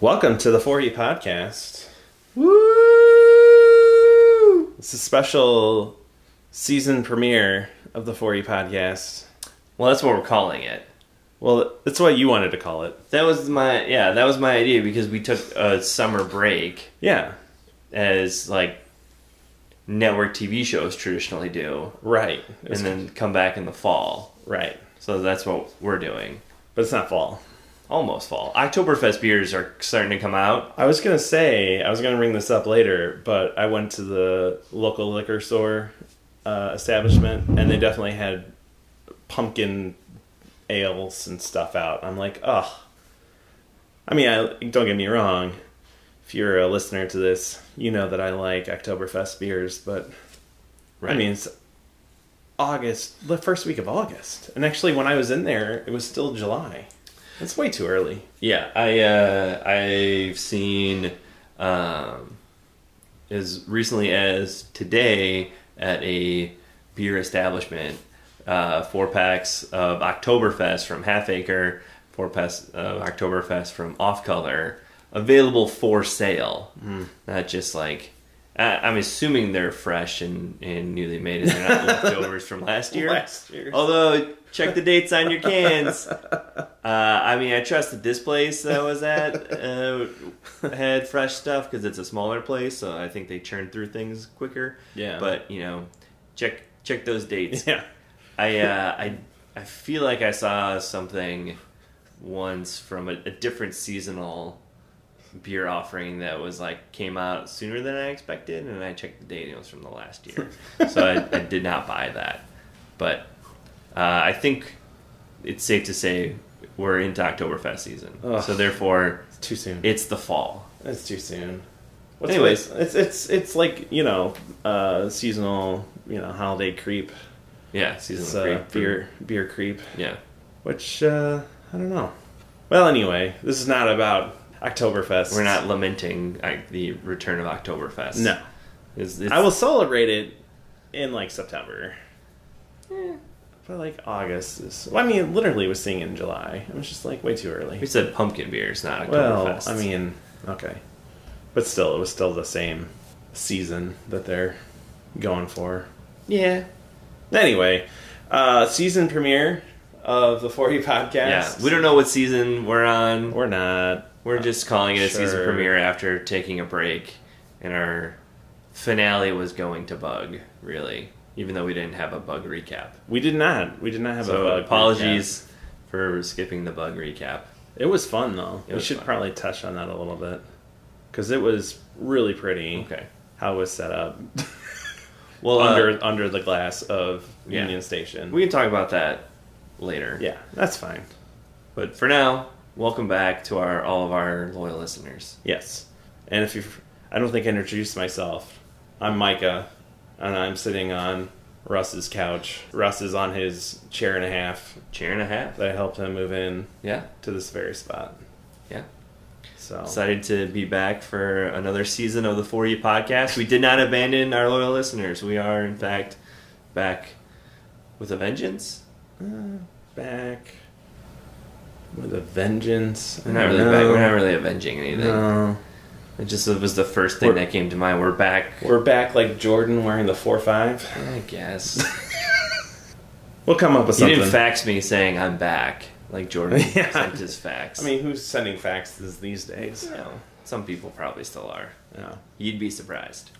Welcome to the 4E podcast. Woo! It's a special season premiere of the 4E podcast. Well, that's what we're calling it. Well, that's what you wanted to call it. That was my yeah, that was my idea because we took a summer break Yeah, as like network TV shows traditionally do, right. and then come back in the fall. right. So that's what we're doing. But it's not fall. Almost fall. Oktoberfest beers are starting to come out. I was gonna say I was gonna bring this up later, but I went to the local liquor store uh, establishment, and they definitely had pumpkin ales and stuff out. I'm like, oh. I mean, I don't get me wrong. If you're a listener to this, you know that I like Oktoberfest beers, but I mean, it's August, the first week of August, and actually, when I was in there, it was still July. It's way too early. Yeah, I uh, I've seen um, as recently as today at a beer establishment uh, four packs of Oktoberfest from Half Acre, four packs of Oktoberfest from Off Color, available for sale. Not just like I, I'm assuming they're fresh and, and newly made, and they're not leftovers from last year. Last year's. Although, check the dates on your cans. Uh, I mean, I trust that this place that I was at uh, had fresh stuff because it's a smaller place, so I think they churn through things quicker. Yeah. But you know, check check those dates. Yeah. I uh, I I feel like I saw something once from a, a different seasonal beer offering that was like came out sooner than I expected, and I checked the date and it was from the last year, so I, I did not buy that. But uh, I think it's safe to say we're into Oktoberfest season, Ugh. so therefore It's too soon. it's the fall. It's too soon. What's Anyways. with- it's it's it's like you know, uh, seasonal, you know, holiday creep. Yeah, seasonal uh, beer beer creep, Yeah, which uh, I don't know. Well, anyway, this is not about Oktoberfest. we're not lamenting uh, the return of Oktoberfest. No, It's- it's- I will celebrate it in like September. But like August is. Well, I mean, literally was seeing in July. It was just like way too early. We said pumpkin beers, not Well, Oktoberfest. I mean, okay, but still, it was still the same season that they're going for. yeah, Anyway, uh, season premiere of the 4E podcast. yeah. We don't know what season we're on. We're not. We're just calling it a season premiere after taking a break, and our finale was going to Bug. Really, even though we didn't have a Bug recap. We did not. We did not have a bug apologies for skipping the Bug recap. recap. It was fun though. It we should fun. probably touch on that a little bit because it was really pretty. Okay. How it was set up Well, uh, under under the glass of yeah. Union Station. we can talk about that later. yeah, that's fine. But for now, welcome back to our all of our loyal listeners. Yes. And if you, I don't think I introduced myself. I'm Micah, and I'm sitting on Russ's couch. Russ is on his chair and a half Chair and a half. that I helped him move in Yeah, to this very spot. yeah. So Excited to be back for another season of the 4E podcast. We did not abandon our loyal listeners. We are, in fact, back with a vengeance. uh, back with a vengeance. We're not really back. We're not really avenging anything. No. It just was the first thing We're- that came to mind. We're back. We're back like Jordan wearing the four five. I guess. We'll come up with something. you didn't fax me saying I'm back, like Jordan Yeah. sent his fax. I mean, who's sending faxes these days? you know, some people probably still are. No. You'd be surprised.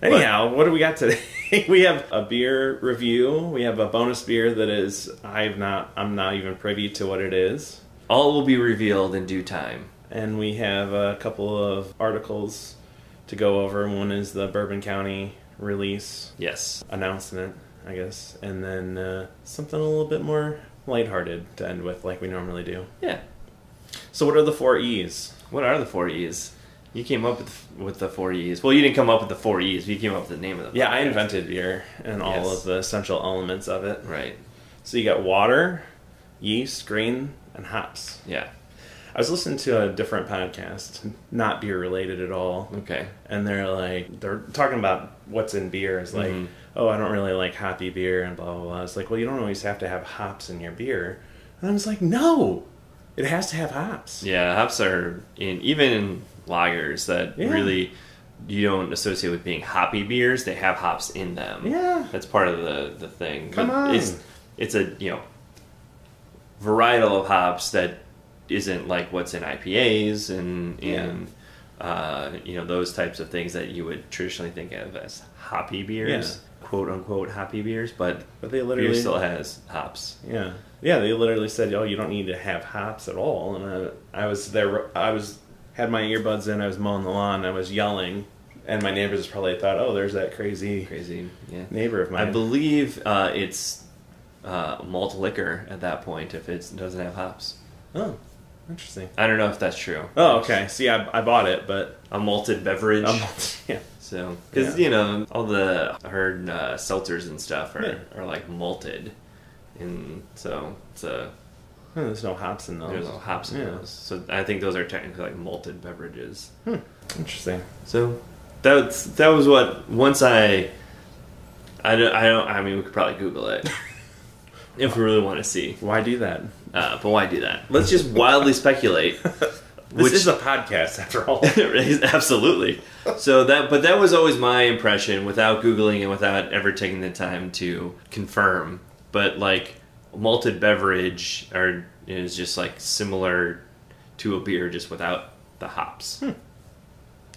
Anyhow, what do we got today? we have a beer review. We have a bonus beer that is I've not I'm not even privy to what it is. All will be revealed in due time. And we have a couple of articles to go over. One is the Bourbon County release Yes. announcement, I guess, and then uh, something a little bit more lighthearted to end with, like we normally do. Yeah. So, what are the four E's? What are the four E's? You came up with with the four E's. Well, you didn't come up with the four E's. You came up with the name of the. Yeah, I invented beer and all Yes. of the essential elements of it. Right. So you got water, yeast, grain, and hops. Yeah. I was listening to a different podcast, not beer related at all, Okay. and they're like they're talking about what's in beer. It's like, Mhm. oh, I don't really like hoppy beer and blah blah blah. It's like, well, you don't always have to have hops in your beer. And I was like, no, It has to have hops. Yeah, hops are in even in lagers that Yeah. really you don't associate with being hoppy beers. They have hops in them. Yeah. that's part of the the thing. Come But on. it's it's a you know varietal of hops that isn't like what's in IPAs and in uh, you know those types of things that you would traditionally think of as hoppy beers, quote unquote hoppy beers, but But they beer literally still has hops. Yeah, yeah. They literally said, "Oh, you don't need to have hops at all." And I, I was there. I was had my earbuds in. I was mowing the lawn. I was yelling, and my neighbors probably thought, "Oh, there's that crazy Crazy, yeah. neighbor of mine." I believe uh, it's uh, malt liquor at that point if it doesn't have hops. oh, interesting. I don't know if that's true. Oh, okay. See, I, I bought it, but A malted beverage. um, yeah, so, because Yeah. you know all the I heard uh, seltzers and stuff are, Yeah. are like malted, and so it's a there's no hops in those. there's no hops in Yeah. those. So I think those are technically like malted beverages. Hmm. Interesting. So that's that was what once I I don't I don't I mean we could probably Google it if we really want to see. Why do that? Uh, but why do that? Let's just wildly speculate. This Which- is a podcast, after all. Absolutely. So that, but that was always my impression without googling and without ever taking the time to confirm. But like malted beverage are is just like similar to a beer, just without the hops. That's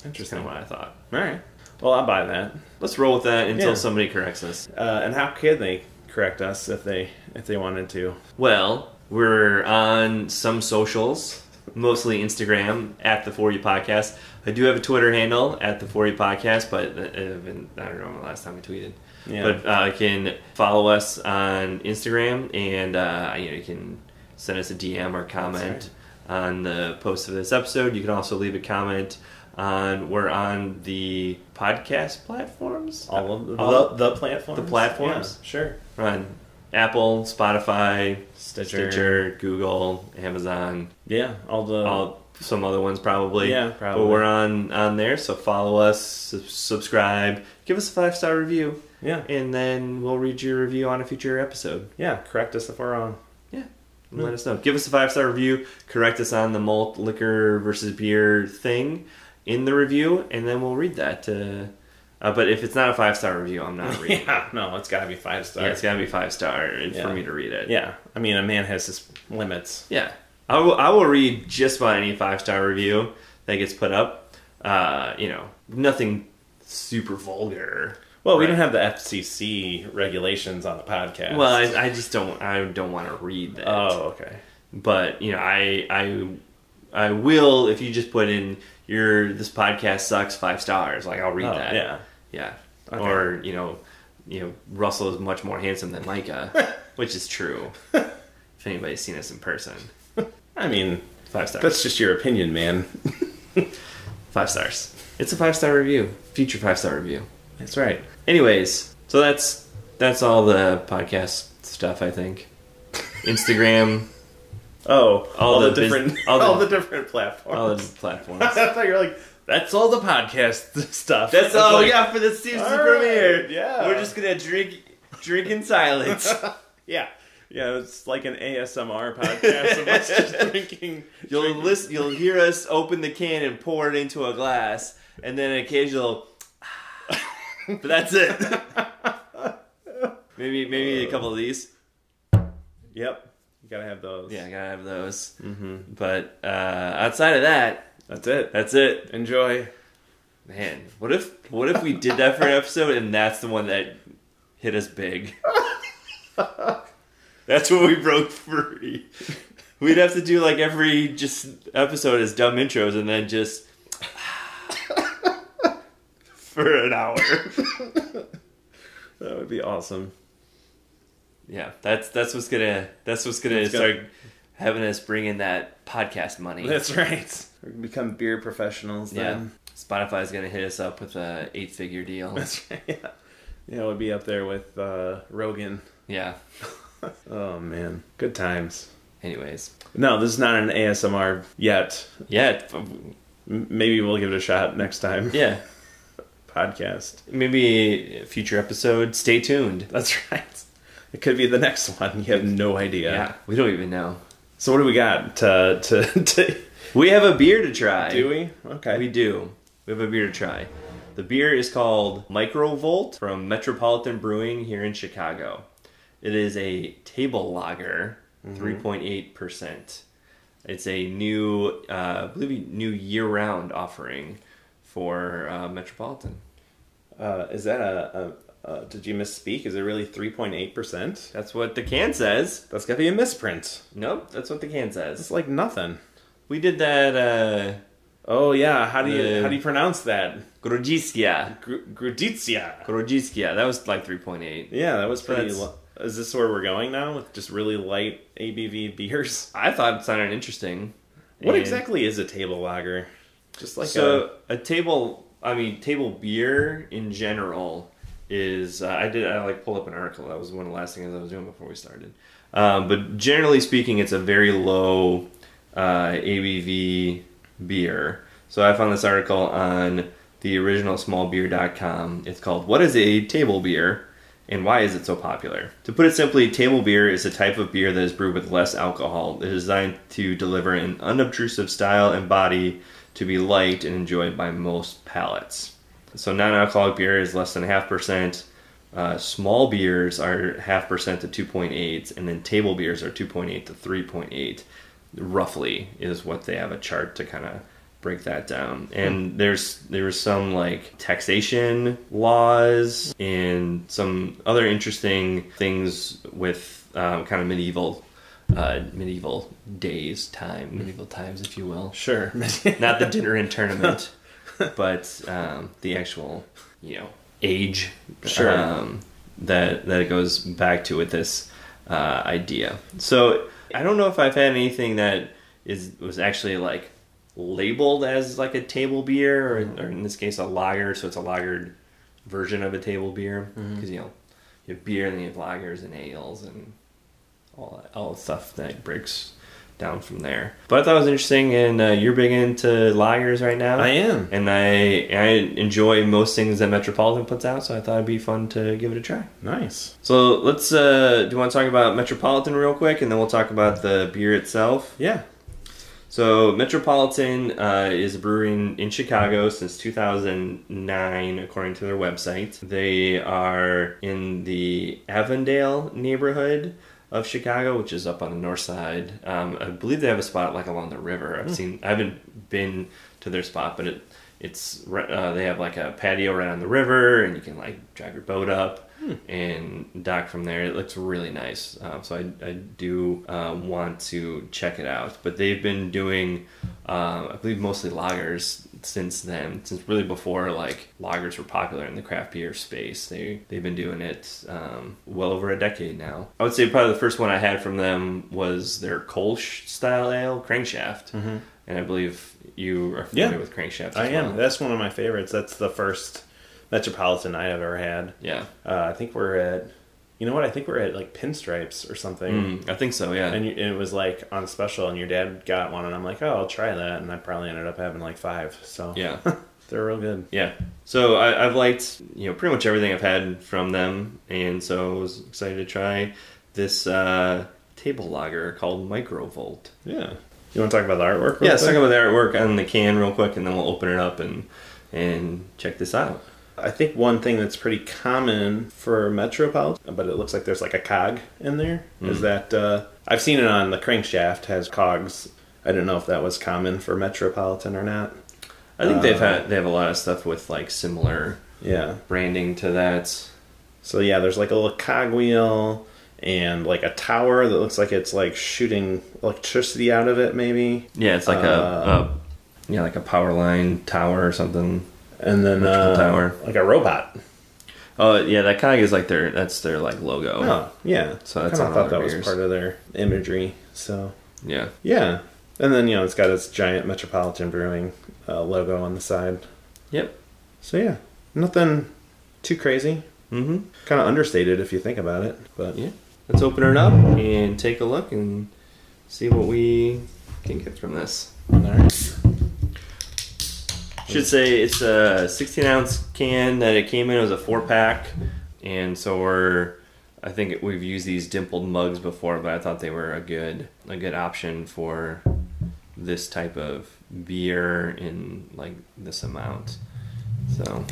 Interesting. kind of what I thought. All right. Well, I'll buy that. Let's roll with that until Yeah. somebody corrects us. Uh, and how could they correct us if they if they wanted to? Well, we're on some socials, mostly Instagram at the 4E Podcast. I do have a Twitter handle at the 4E Podcast, but uh, I don't know the last time I tweeted. Yeah. But uh, you can follow us on Instagram, and uh, you know you can send us a DM or comment on the post of this episode. You can also leave a comment on we're on the podcast platforms. All of the, All- the, the platforms. the platforms? Yeah, sure. On Apple, Spotify, Stitcher. Stitcher, Google, Amazon, Yeah, all the all some other ones probably. Yeah, probably. But we're on on there, so follow us, sub- subscribe, give us a five star review, yeah and then we'll read your review on a future episode. yeah. Correct us if we're wrong. Yeah. And Let us know. Give us a five star review. Correct us on the malt liquor versus beer thing in the review, and then we'll read that. Uh, uh, but if it's not a five star review, I'm not reading. Yeah, no, it's got to be five star. Yeah, it's got to be five star Yeah. for me to read it. Yeah, I mean, a man has his limits. Yeah, I will. I will read just about any five star review that gets put up. Uh, you know, nothing super vulgar. Well, we don't have the FCC regulations on the podcast. Well, I, I just don't. I don't want to read that. oh, okay. But you know, I I I will if you just put in your this podcast sucks five stars. Like I'll read Oh, that. yeah. Yeah. Okay. Or you know, you know, Russell is much more handsome than Micah, which is true. if anybody's seen us in person, I mean, five stars. that's just your opinion, man. Five stars. It's a five star review. Future five star review. That's right. Anyways, so that's that's all the podcast stuff. I think. Instagram, Oh, all, the the, different, all all the- the, different platforms. all the platforms. I thought you were like, that's all the podcast stuff. That's all like, yeah for the season all premiere. yeah. we're just gonna drink drink in silence. Yeah, yeah. It's like an ASMR podcast of us just drinking. You'll drinking- listen. You'll hear us open the can and pour it into a glass, and then an occasional. but that's it. maybe maybe a couple of these. Yep, you gotta have those. Yeah, I gotta have those. Mm-hmm. But uh, outside of that, that's it. that's it. Enjoy. Man, what if what if we did that for an episode and that's the one that hit us big? that's when we broke free. We'd have to do like every just episode as dumb intros and then just for an hour. That would be awesome. Yeah, that's that's what's gonna that's what's gonna gonna- start having us bring in that podcast money. That's right. We're gonna become beer professionals yeah, then. Spotify's gonna hit us up with a eight figure deal. That's right. Yeah. Yeah, it would be up there with uh, Rogan. Yeah. Oh man, good times. Anyways, No, this is not an ASMR yet. yeah, M- Maybe we'll give it a shot next time. yeah. Podcast. Maybe a future episode. Stay tuned. That's right. It could be the next one. You have no idea. Yeah, we don't even know. So what do we got to to, to We have a beer to try. do we? Okay. We do. We have a beer to try. The beer is called Microvolt from Metropolitan Brewing here in Chicago. It is a table lager, 3.8%. It's a new, uh, I believe, new year-round offering for uh, Metropolitan. Uh, is that a, a, a? Did you misspeak? Is it really three point eight percent? That's what the can says. That's got to be a misprint. Nope, that's what the can says. It's like nothing. We did that, uh, Oh yeah. How do you The- how do you pronounce that? Grodziskia. Gr- Grudizia. That was like 3.8. Yeah, that was pretty. Lo- is this where we're going now with just really light ABV beers? I thought it sounded interesting. What And- exactly is a table lager? Just like so a, table i mean table beer in general is uh, i did i like pulled up an article that was one of the last things i was doing before we started um, but generally speaking it's a very low uh, abv beer so i found this article on the original smallbeer.com it's called what is a table beer and why is it so popular? To put it simply, table beer is a type of beer that is brewed with less alcohol. It is designed to deliver an unobtrusive style and body to be liked and enjoyed by most palates. So non-alcoholic beer is less than half percent. Uh, small beers are half percent to 2.8, and then table beers are 2.8 to 3.8. Roughly is what they have a chart to kind of break that down. And there's there was some like taxation laws and some other interesting things with um, kind of medieval uh, medieval days time medieval times if you will sure. not the dinner and tournament, but um, the actual, you know, age Sure. um, that that it goes back to with this uh, idea. So I don't know if I've had anything that is was actually like labeled as like a table beer, or, or in this case a lager. So it's a lagered version of a table beer because you know you have beer and then you have lagers and ales and all that, all the stuff that breaks down from there. But I thought it was interesting, and uh, you're big into lagers right now. I am. and I I enjoy most things that Metropolitan puts out, so I thought it'd be fun to give it a try. Nice. So let's. Uh, do you want to talk about Metropolitan real quick, and then we'll talk about the beer itself? Yeah. So Metropolitan uh, is a brewery in, in Chicago since 2009, according to their website. They are in the Avondale neighborhood of Chicago, which is up on the north side. Um, I believe they have a spot like along the river. I've seen. I haven't been to their spot, but it it's uh, they have like a patio right on the river, and you can like drive your boat up and dock from there. It looks really nice. Um, so I, I do um, want to check it out. But they've been doing, um, I believe, mostly lagers since then. Since really before like lagers were popular in the craft beer space, they they've been doing it um, well over a decade now. I would say probably the first one I had from them was their Kolsch style ale, Crankshaft. And I believe you are familiar Yeah. with Crankshaft. As I am. well. That's one of my favorites. That's the first Metropolitan I have ever had. Yeah, Uh, I think we're at, you know what? I think we're at like Pinstripes or something. Mm, I think so. Yeah, And, you, and it was like on special, and your dad got one, and I'm like, oh, I'll try that. And I probably ended up having like five. So yeah. they're real good. Yeah. So I, I've liked you know pretty much everything I've had from them, and so I was excited to try this uh, table lager called Microvolt. Yeah. You want to talk about the artwork? Yeah, let's quick? talk about the artwork on the can real quick, and then we'll open it up and and check this out. I think one thing that's pretty common for Metropolitan, but it looks like there's like a cog in there, is Mm. that uh, I've seen it on the crankshaft has cogs. I don't know if that was common for Metropolitan or not. I think they've Uh, had they have a lot of stuff with like similar Yeah. branding to that. So yeah, there's like a little cog wheel and like a tower that looks like it's like shooting electricity out of it, maybe. Yeah, it's like Uh, a, a yeah like a power line tower or something. And then uh, tower. like a robot. Oh yeah, that kind of is like their that's their like logo. Oh, yeah. So that's I thought that was part of their imagery. So Yeah. yeah, and then you know it's got its giant Metropolitan Brewing uh, logo on the side. Yep. So yeah, nothing too crazy. Mm-hmm. Kind of understated if you think about it, but Yeah. Let's open it up and take a look and see what we can get from this. all right. Should say it's a 16 ounce can that it came in. It was a four pack, and so we're I think we've used these dimpled mugs before, but I thought they were a good a good option for this type of beer in like this amount. So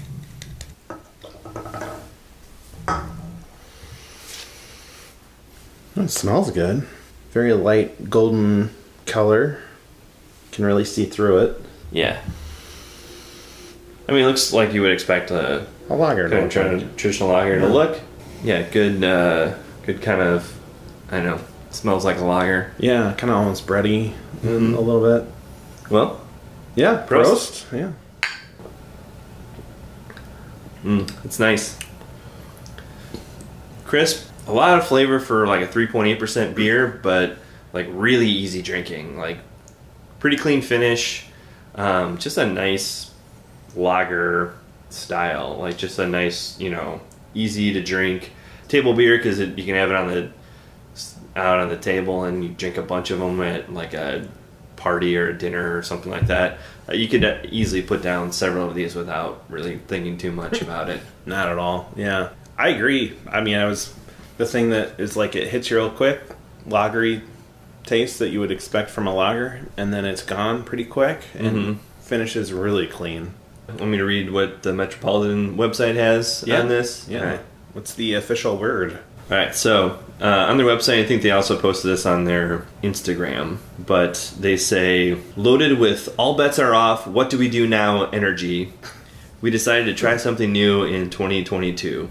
It smells good. Very light golden color. Can really see through it. yeah. I mean, it looks like you would expect a A lager. kind of tra- traditional lager to look. Yeah, good, uh, good kind of. I don't know. Smells like a lager. Yeah, kind of almost bready in a little bit. Well, Yeah, Prost. Prost. Yeah. Mm, it's nice. Crisp, a lot of flavor for like a 3.8% beer, but like really easy drinking. Like pretty clean finish. Um, just a nice lager style. Like just a nice, you know, easy to drink table beer because you can have it on the out on the table and you drink a bunch of them at like a party or a dinner or something like that. Uh, you could uh, easily put down several of these without really thinking too much about it. Not at all. Yeah. I agree. I mean, I was the thing that is like it hits you real quick, lagery taste that you would expect from a lager, and then it's gone pretty quick and Mhm. finishes really clean. Want me to read what the Metropolitan website has on this? Yeah. Right. What's the official word? All right, so uh, on their website, I think they also posted this on their Instagram, but they say, loaded with all bets are off, what do we do now energy. We decided to try something new in 2022.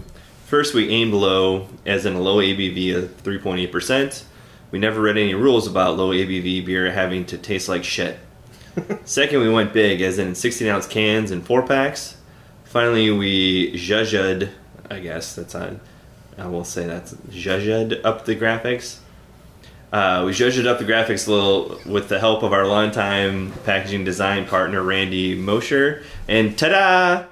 First, we aimed low, as in a low ABV of 3.8%. We never read any rules about low ABV beer having to taste like shit. Second, we went big, as in 16 ounce cans and four packs. Finally, we zhuzhed, I guess that's on, I will say that's zhuzhed up the graphics. Uh, we zhuzhed up the graphics a little with the help of our longtime packaging design partner Randy Mosher, and ta-da!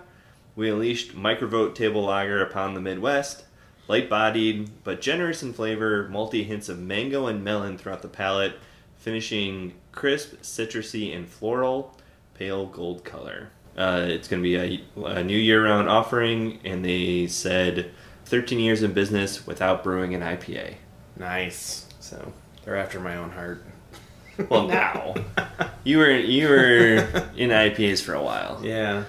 We unleashed Microvolt Table Lager upon the Midwest. Light-bodied but generous in flavor, multi hints of mango and melon throughout the palate, finishing crisp, citrusy, and floral, pale gold color. Uh, it's going to be a, a new year-round offering, and they said 13 years in business without brewing an IPA. Nice. So, They're after my own heart. well, now you were you were in IPAs for a while, Yeah.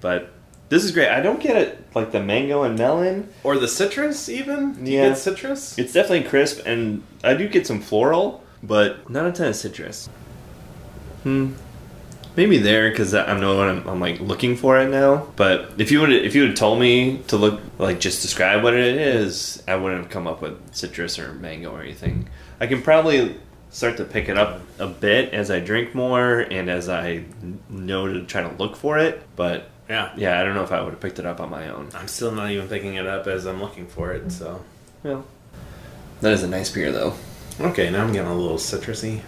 but this is great. I don't get it like the mango and melon. Or the citrus, even? Do you Yeah. get citrus? It's definitely crisp, and I do get some floral, but not a ton of citrus. Hmm. Maybe there because I know what I'm, I'm like looking for it now. But if you would if you would told me to look like just describe what it is, I wouldn't have come up with citrus or mango or anything. I can probably start to pick it up a bit as I drink more and as I know to try to look for it. But Yeah. yeah, I don't know if I would have picked it up on my own. I'm still not even picking it up as I'm looking for it, so. Well, that is a nice beer though. Okay, now I'm getting a little citrusy.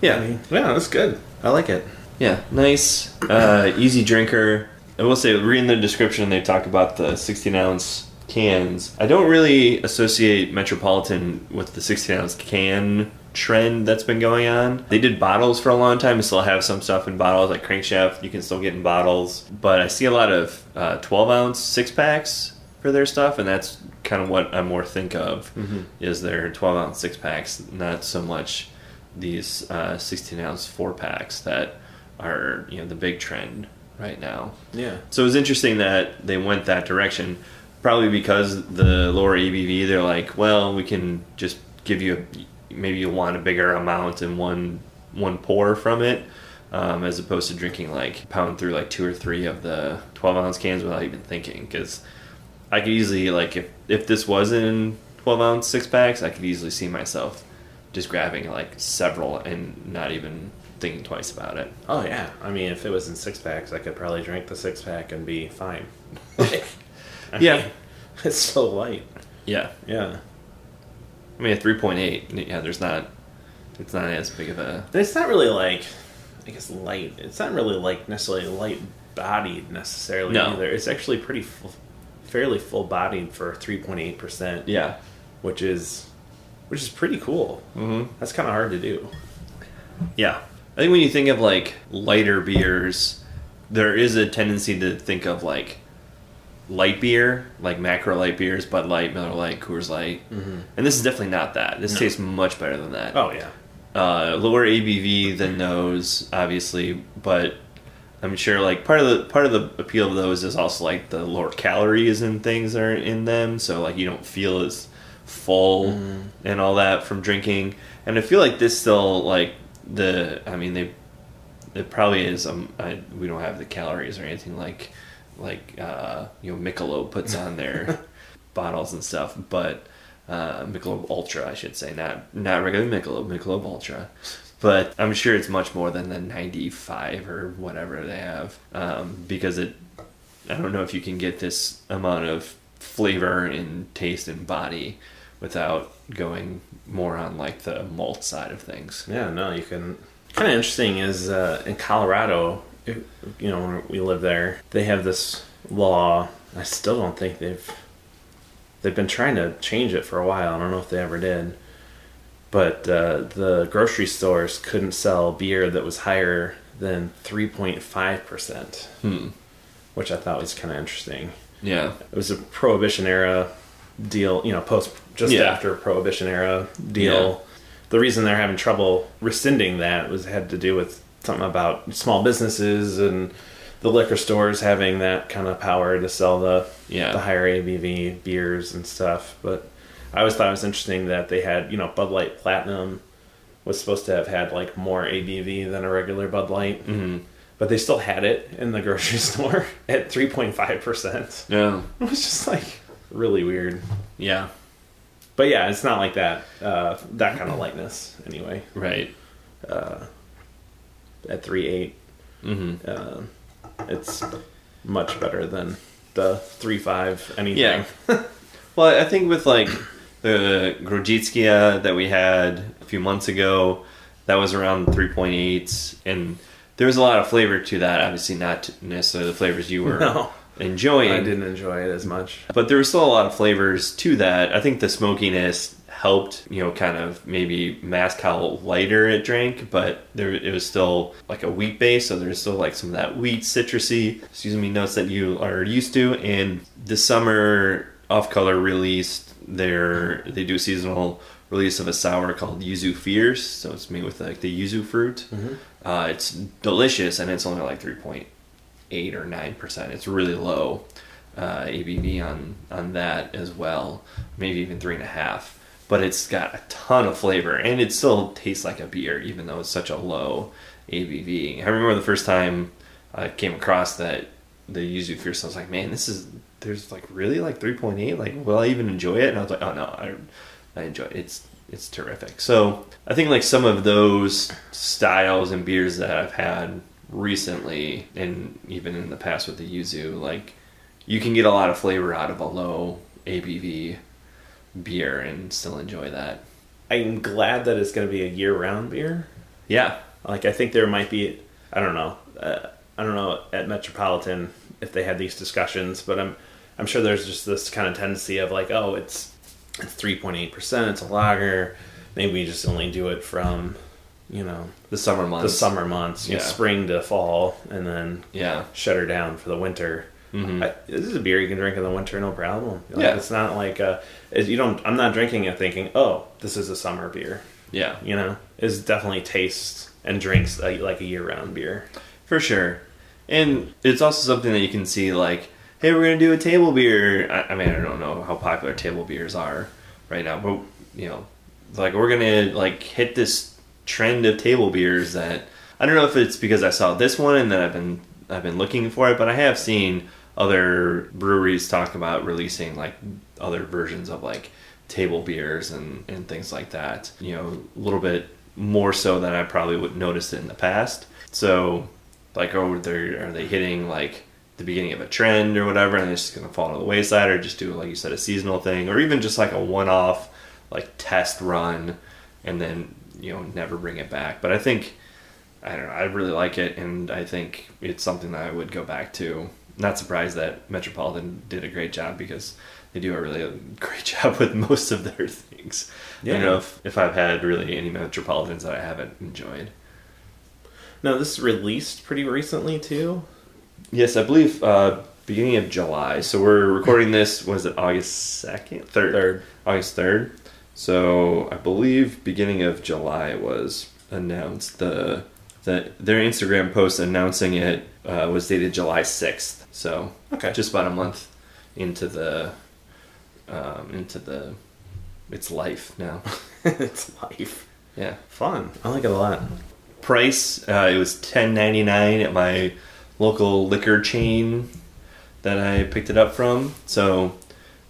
Yeah, Yeah, that's good. I like it. Yeah, nice, uh, easy drinker. I will say, reading the description, they talk about the 16 ounce cans. I don't really associate Metropolitan with the 16 ounce can trend that's been going on. They did bottles for a long time and still have some stuff in bottles, like Crankshaft, you can still get in bottles. But I see a lot of uh, 12 ounce six packs for their stuff, and that's kind of what I more think of is their 12 ounce six packs, not so much these uh, 16 ounce four packs that are you know the big trend right now. Yeah. So it was interesting that they went that direction, probably because the lower ABV. They're like, well, we can just give you a, maybe you want a bigger amount in one one pour from it, um, as opposed to drinking like pound through like two or three of the 12 ounce cans without even thinking. Because I could easily like if if this was in 12 ounce six packs, I could easily see myself just grabbing like several and not even thinking twice about it. Oh yeah. I mean, if it was in six packs, I could probably drink the six pack and be fine. Yeah. mean, it's so light. Yeah. Yeah. I mean, a three point eight. Yeah, there's not. It's not as big of a. It's not really like, I guess light. It's not really like necessarily light bodied necessarily No. either. It's actually pretty, full, fairly full bodied for three point eight percent. Yeah. which is, which is pretty cool. Mm-hmm. That's kind of hard to do. Yeah. I think when you think of like lighter beers, there is a tendency to think of like light beer, like macro light beers, Bud Light, Miller Lite, Coors Light, and this is definitely not that. This tastes much better than that. Oh yeah. Uh, lower ABV than those, obviously, but I'm sure like part of the part of the appeal of those is also like the lower calories and things are in them, so like you don't feel as full and all that from drinking. And I feel like this still like the I mean they it probably is um I, we don't have the calories or anything like like uh you know Michelob puts on their bottles and stuff, but uh, Michelob Ultra, I should say, not not regular Michelob, Michelob Ultra. But I'm sure it's much more than the 95 or whatever they have, um, because it. I don't know if you can get this amount of flavor and taste and body without going more on like the malt side of things. Yeah, no, you can. Kind of interesting is uh, in Colorado, you know, when we live there, they have this law. I still don't think they've they've been trying to change it for a while. I don't know if they ever did, but uh, the grocery stores couldn't sell beer that was higher than three point five percent, Hmm. which I thought was kind of interesting. Yeah. It was a prohibition era deal, you know, post just Yeah. after prohibition era deal. Yeah. The reason they're having trouble rescinding that was had to do with something about small businesses and the liquor stores having that kind of power to sell the Yeah. the higher ABV beers and stuff. But I always thought it was interesting that they had, you know, Bud Light Platinum was supposed to have had like more ABV than a regular Bud Light. hmm But they still had it in the grocery store at 3.5%. Yeah. It was just like really weird. Yeah. But yeah, it's not like that. Uh, that kind of lightness, anyway. Right. At three eight, hmm uh, it's much better than the three five anything. Yeah. well, I think with like the Grodzitskia that we had a few months ago, that was around 3.8, and there was a lot of flavor to that. Obviously, not necessarily the flavors you were No. enjoying. I didn't enjoy it as much. But there was still a lot of flavors to that. I think the smokiness helped, you know, kind of maybe mask how lighter it drank, but there it was still like a wheat base, so there's still like some of that wheat citrusy, excuse me, notes that you are used to. And this summer, Off Color released their they do a seasonal release of a sour called Yuzu Fierce, so it's made with like the yuzu fruit. Uh, it's delicious, and it's only like three point eight or nine percent. It's really low uh, ABV on on that as well, maybe even three and a half. But it's got a ton of flavor, and it still tastes like a beer, even though it's such a low ABV. I remember the first time I came across that the Yuzu Fierce, I was like, man, this is there's like really like three point eight. Like, will I even enjoy it? And I was like, oh no, I I enjoy it. It's it's terrific. So I think like some of those styles and beers that I've had recently, and even in the past with the yuzu, like you can get a lot of flavor out of a low ABV beer and still enjoy that. I'm glad that it's going to be a year round beer. Yeah, Like I think there might be, I don't know, uh, I don't know at Metropolitan if they had these discussions, but I'm I'm sure there's just this kind of tendency of like, oh, it's it's three point eight percent, it's a lager. Maybe we just only do it from, you know, the summer months, the summer months, you know, Yeah. spring to fall, and then Yeah, shut her down for the winter. Mhm. I, this is a beer you can drink in the winter, no problem. Like, Yeah. it's not like uh it, you don't. I'm not drinking it thinking, oh, this is a summer beer. yeah, You know, it definitely tastes and drinks a, like a year-round beer. for sure. And it's also something that you can see like, hey, we're gonna do a table beer. I, I mean, I don't know how popular table beers are right now, but you know, like we're gonna like hit this trend of table beers that I don't know if it's because I saw this one and then I've been I've been looking for it, but I have seen other breweries talk about releasing like other versions of like table beers and, and things like that. You know, a little bit more so than I probably would notice it in the past. So like oh, are they are they hitting like the beginning of a trend or whatever and it's just gonna fall to the wayside or just do like you said a seasonal thing or even just like a one off like test run and then you know never bring it back. But I think I don't know, I really like it and I think it's something that I would go back to. Not surprised that Metropolitan did a great job because they do a really great job with most of their things. I don't Yeah. know if, if I've had really any Metropolitans that I haven't enjoyed. Now, this is released pretty recently too. Yes, I believe uh, beginning of July. So we're recording this. Was it August second, third, Third. August third. So I believe beginning of July was announced. The the their Instagram post announcing it uh, was dated July sixth. So Okay. just about a month into the um, into the its life now. it's life. Yeah. Fun. I like it a lot. price. Uh, it was ten ninety nine at my local liquor chain that I picked it up from. So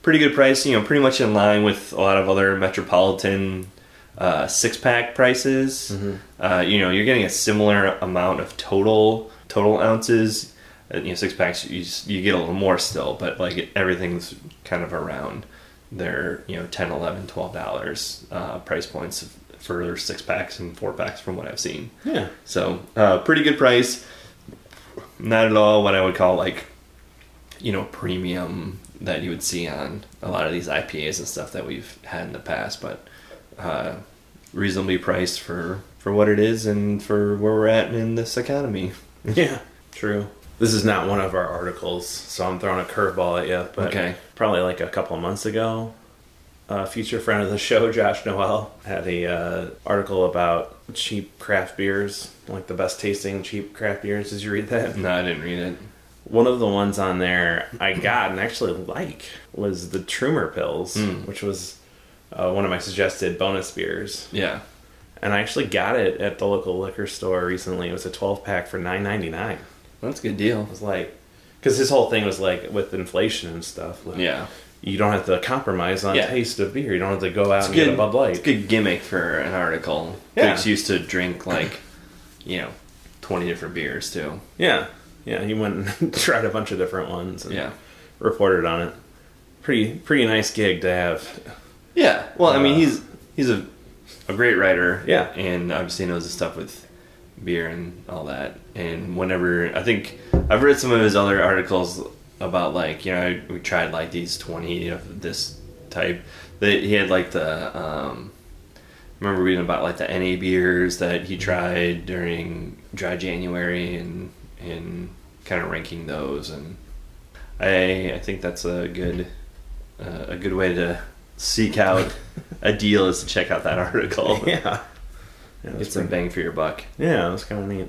pretty good price. You know, pretty much in line with a lot of other metropolitan uh, six pack prices. Uh, you know, you're getting a similar amount of total total ounces. Uh, you know, six packs you you get a little more still, but like everything's kind of around their you know 10 11 12 dollars uh, price points for six packs and four packs from what i've seen Yeah. so uh, pretty good price not at all what i would call like you know premium that you would see on a lot of these ipas and stuff that we've had in the past but uh, reasonably priced for for what it is and for where we're at in this economy Yeah. True. This is not one of our articles, so I'm throwing a curveball at you. But Okay. probably like a couple of months ago, a future friend of the show, Josh Noel, had a uh, article about cheap craft beers, like the best tasting cheap craft beers. Did you read that? no i didn't read it One of the ones on there I got and actually like was the Trumer Pils, Mm. which was uh, one of my suggested bonus beers. yeah And I actually got it at the local liquor store recently. It was a 12 pack for 9.99. that's a good deal It was like, because his whole thing was like with inflation and stuff. like, yeah You don't have to compromise on Yeah. taste of beer. You don't have to go out It's and good. get a Bud Light. It's a good gimmick for an article. Yeah. Excuse to drink like, you know, twenty different beers too. Yeah, yeah. He went and tried a bunch of different ones and Yeah. reported on it. Pretty pretty nice gig to have. Yeah. Well, I mean, Uh, he's he's a a great writer. Yeah. And obviously knows the stuff with beer and all that. And whenever I think I've read some of his other articles about like you know we tried like these twenty of this type. That he had like the um, remember reading about like the NA beers that he tried during dry January and and kind of ranking those and I I think that's a good uh, a good way to seek out a deal is to check out that article. yeah. Yeah, Get some bang for your buck. yeah, that's kind of neat.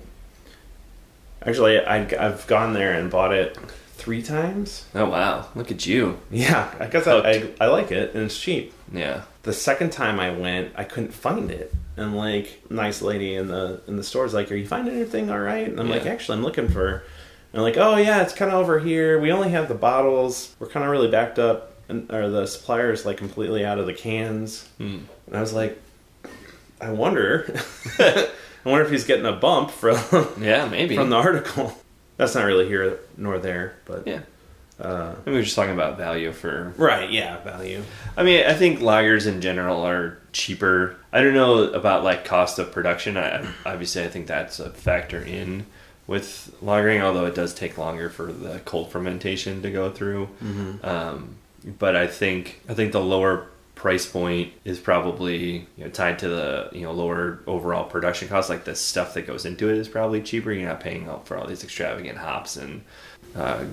Actually, I, I've gone there and bought it three times. Oh wow, look at you. Yeah, I guess I, I, I like it and it's cheap. Yeah. the second time I went, I couldn't find it. And like, nice lady in the in the store's like, "Are you finding anything all right?" And I'm like, "Actually, I'm looking for." And like, "Oh yeah, it's kind of over here. We only have the bottles. We're kind of really backed up, and or the suppliers like completely out of the cans." Hmm. And I was like, "I wonder, I wonder if he's getting a bump from Yeah, maybe. from the article." That's not really here nor there, but yeah. uh, I mean, we were just talking about value for. right, yeah, value. I mean, I think lagers in general are cheaper. I don't know about like cost of production. I obviously I think that's a factor in with lagering, although it does take longer for the cold fermentation to go through. Um, but I think I think the lower price point is probably you know tied to the you know lower overall production cost. Like the stuff that goes into it is probably cheaper. You're not paying out for all these extravagant hops and uh,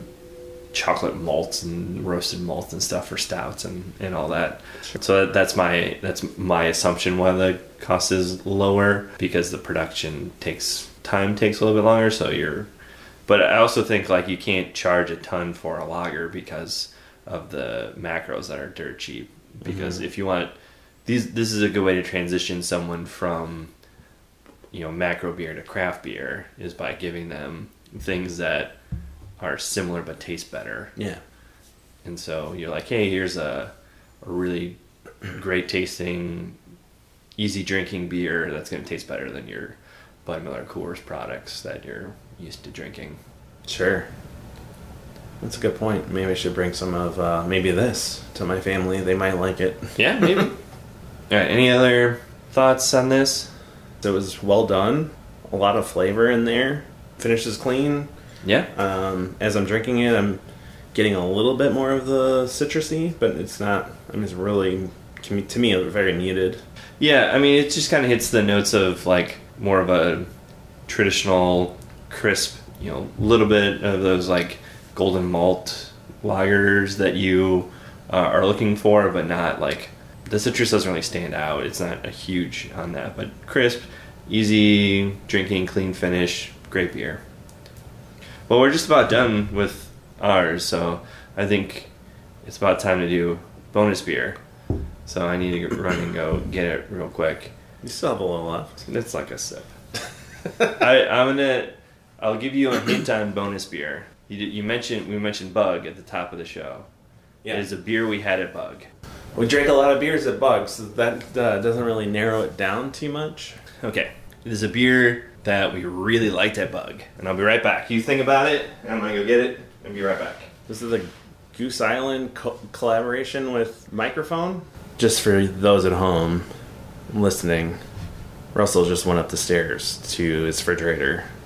chocolate malts and roasted malts and stuff for stouts and, and all that. So that, that's my that's my assumption why the cost is lower because the production takes time takes a little bit longer. So you're, but I also think like you can't charge a ton for a lager because of the macros that are dirt cheap. Because mm-hmm. if you want these, this is a good way to transition someone from you know macro beer to craft beer is by giving them things that are similar but taste better. Yeah, And so you're like, hey, here's a, a really great tasting, easy drinking beer that's going to taste better than your Bud Miller Coors products that you're used to drinking. Sure. That's a good point. Maybe I should bring some of uh, maybe this to my family. They might like it. Yeah, maybe. All right. Any other thoughts on this? It was well done. A lot of flavor in there. Finishes clean. Yeah. Um, as I'm drinking it, I'm getting a little bit more of the citrusy, but it's not. I mean, it's really to me, to me very muted. Yeah, I mean, it just kind of hits the notes of like more of a traditional crisp, you know, little bit of those like golden malt lagers that you uh, are looking for, but not like the citrus doesn't really stand out. It's not a huge on that, but crisp, easy drinking, clean finish, great beer. Well, we're just about done with ours, so I think it's about time to do bonus beer. So I need to run and go get it real quick. You still have a little left. It's like a sip. I, I'm gonna. I'll give you a hint on bonus beer. You, you mentioned we mentioned Bug at the top of the show. Yeah. It is a beer we had at Bug. We drank a lot of beers at Bugs. So that uh, doesn't really narrow it down too much. Okay, it is a beer that we really liked at Bug, and I'll be right back. You think about it, and I'm gonna go get it and be right back. This is a Goose Island co- collaboration with Microphone. Just for those at home listening, Russell just went up the stairs to his refrigerator to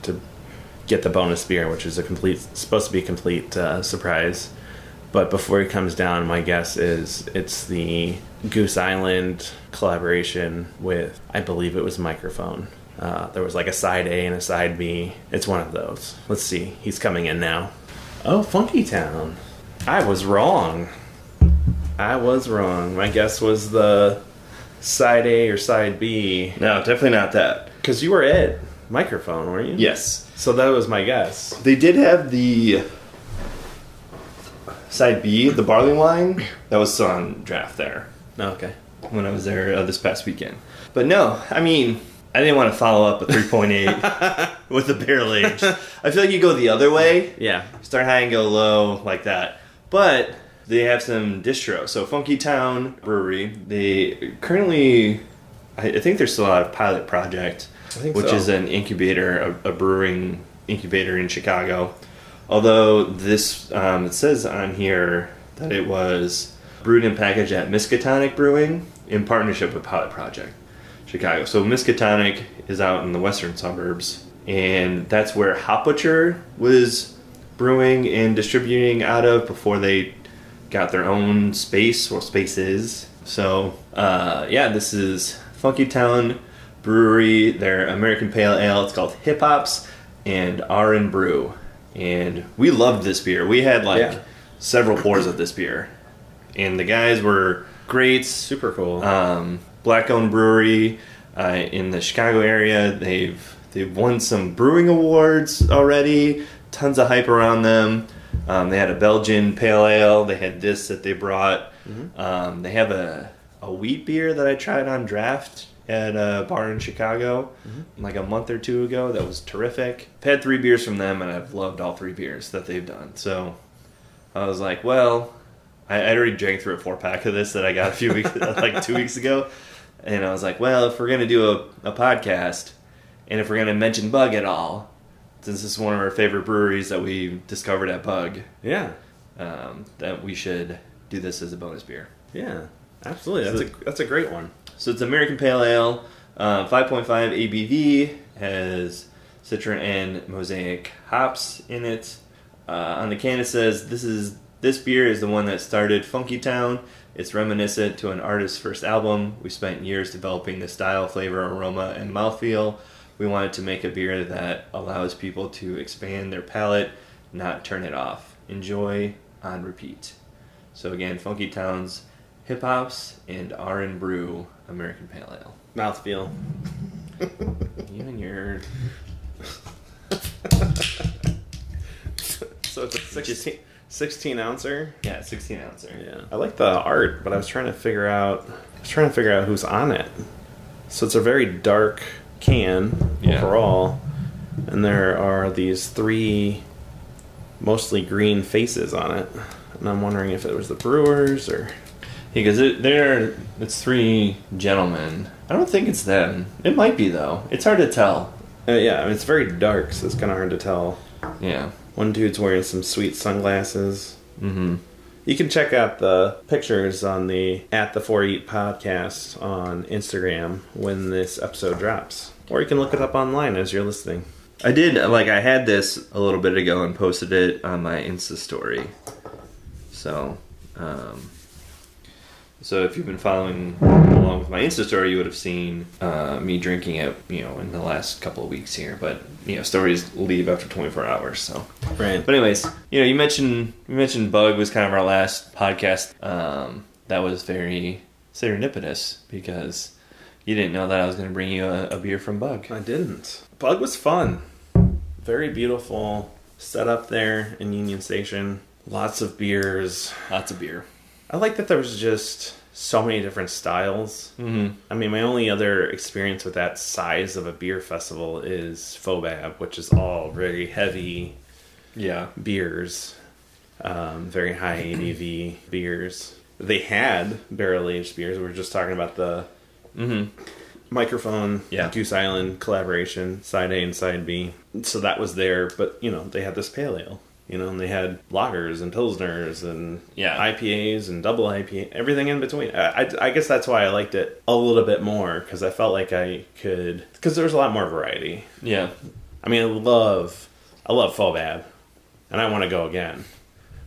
get the bonus beer, which is a complete supposed to be a complete uh, surprise. But before he comes down, my guess is it's the Goose Island collaboration with, I believe it was Microphone. Uh, there was like a side A and a side B. It's one of those. Let's see. He's coming in now. Oh, Funky Town. I was wrong. I was wrong. My guess was the side A or side B. No, definitely not that. Because you were at Microphone, weren't you? Yes, So that was my guess. they did have the side B, the barley wine. That was still on draft there. Okay. when I was there uh, this past weekend. But no, I mean, I didn't want to follow up a 3.8 with a barrel aged. I feel like you go the other way, Yeah. start high and go low like that. But they have some distro. So Funky Town Brewery, they currently, I, think they're still out of pilot project, which so. is an incubator, a, a brewing incubator in Chicago. Although this, um, it says on here that it was brewed and packaged at Miskatonic Brewing in partnership with Pilot Project Chicago. So Miskatonic is out in the western suburbs, and that's where Hop Butcher was brewing and distributing out of before they got their own space or spaces. So uh, yeah, this is Funky Town Brewery. Their American Pale Ale. It's called Hip Hops and R and Brew, and we loved this beer. We had like Yeah. several pours of this beer, and the guys were great. Super cool. Um, black owned brewery uh, in the Chicago area. They've they've won some brewing awards already. Tons of hype around them. Um, they had a Belgian pale ale. They had this that they brought. Um, they have a a wheat beer that I tried on draft at a bar in Chicago like a month or two ago. That was terrific. I've had three beers from them, and I've loved all three beers that they've done. So I was like, well, I, I'd already drank through a four pack of this that I got a few weeks, like two weeks ago, and I was like, well, if we're gonna do a, a podcast, and if we're gonna mention Bug at all, since this is one of our favorite breweries that we discovered at Bug, yeah. um, that we should do this as a bonus beer. Yeah. Absolutely. That's a that's a great one. So it's American Pale Ale, uh, 5.5 ABV, has Citron and Mosaic hops in it. Uh, on the can it says this is this beer is the one that started Funky Town. It's reminiscent to an artist's first album. We spent years developing the style, flavor, aroma, and mouthfeel. We wanted to make a beer that allows people to expand their palate, not turn it off. Enjoy on repeat. So again, Funky Town's Hip Hops and R and Brew American Pale Ale. Mouthfeel. You and your So it's a 16, 16 ouncer. yeah, sixteen ouncer. Yeah. I like the art, but I was trying to figure out I was trying to figure out who's on it. So it's a very dark can Yeah. overall. And there are these three mostly green faces on it. And I'm wondering if it was the brewers or Because it, they're it's three gentlemen. I don't think it's them. It might be though. It's hard to tell. uh, yeah, I mean, it's very dark, so it's kind of hard to tell. Yeah. One dude's wearing some sweet sunglasses. Mm-hmm. You can check out the pictures on the at the 4E podcast on Instagram when this episode drops, or you can look it up online as you're listening. I did like I had this a little bit ago and posted it on my Insta story. So, um, So if you've been following along with my Insta story, you would have seen uh, me drinking it, you know, in the last couple of weeks here. But you know, stories leave after 24 hours. So, Right. but anyways, you know, you mentioned you mentioned Bug was kind of our last podcast. Um, that was very serendipitous because you didn't know that I was going to bring you a, a beer from Bug. I didn't. Bug was fun. Very beautiful setup there in Union Station. Lots of beers. Lots of beer. I like that there was just so many different styles. Mm-hmm. I mean, my only other experience with that size of a beer festival is Fobab, which is all very heavy Yeah. beers, um, very high ABV beers. They had barrel aged beers. We were just talking about the Mm-hmm. microphone Yeah. Goose Island collaboration, side A and side B. So that was there, but you know, they had this pale ale. You know, and they had lagers and pilsners and Yeah. IPAs and double IPA, everything in between. I, I, I guess that's why I liked it a little bit more because I felt like I could because there was a lot more variety. Yeah. I mean, I love, I love Fobab, and I want to go again.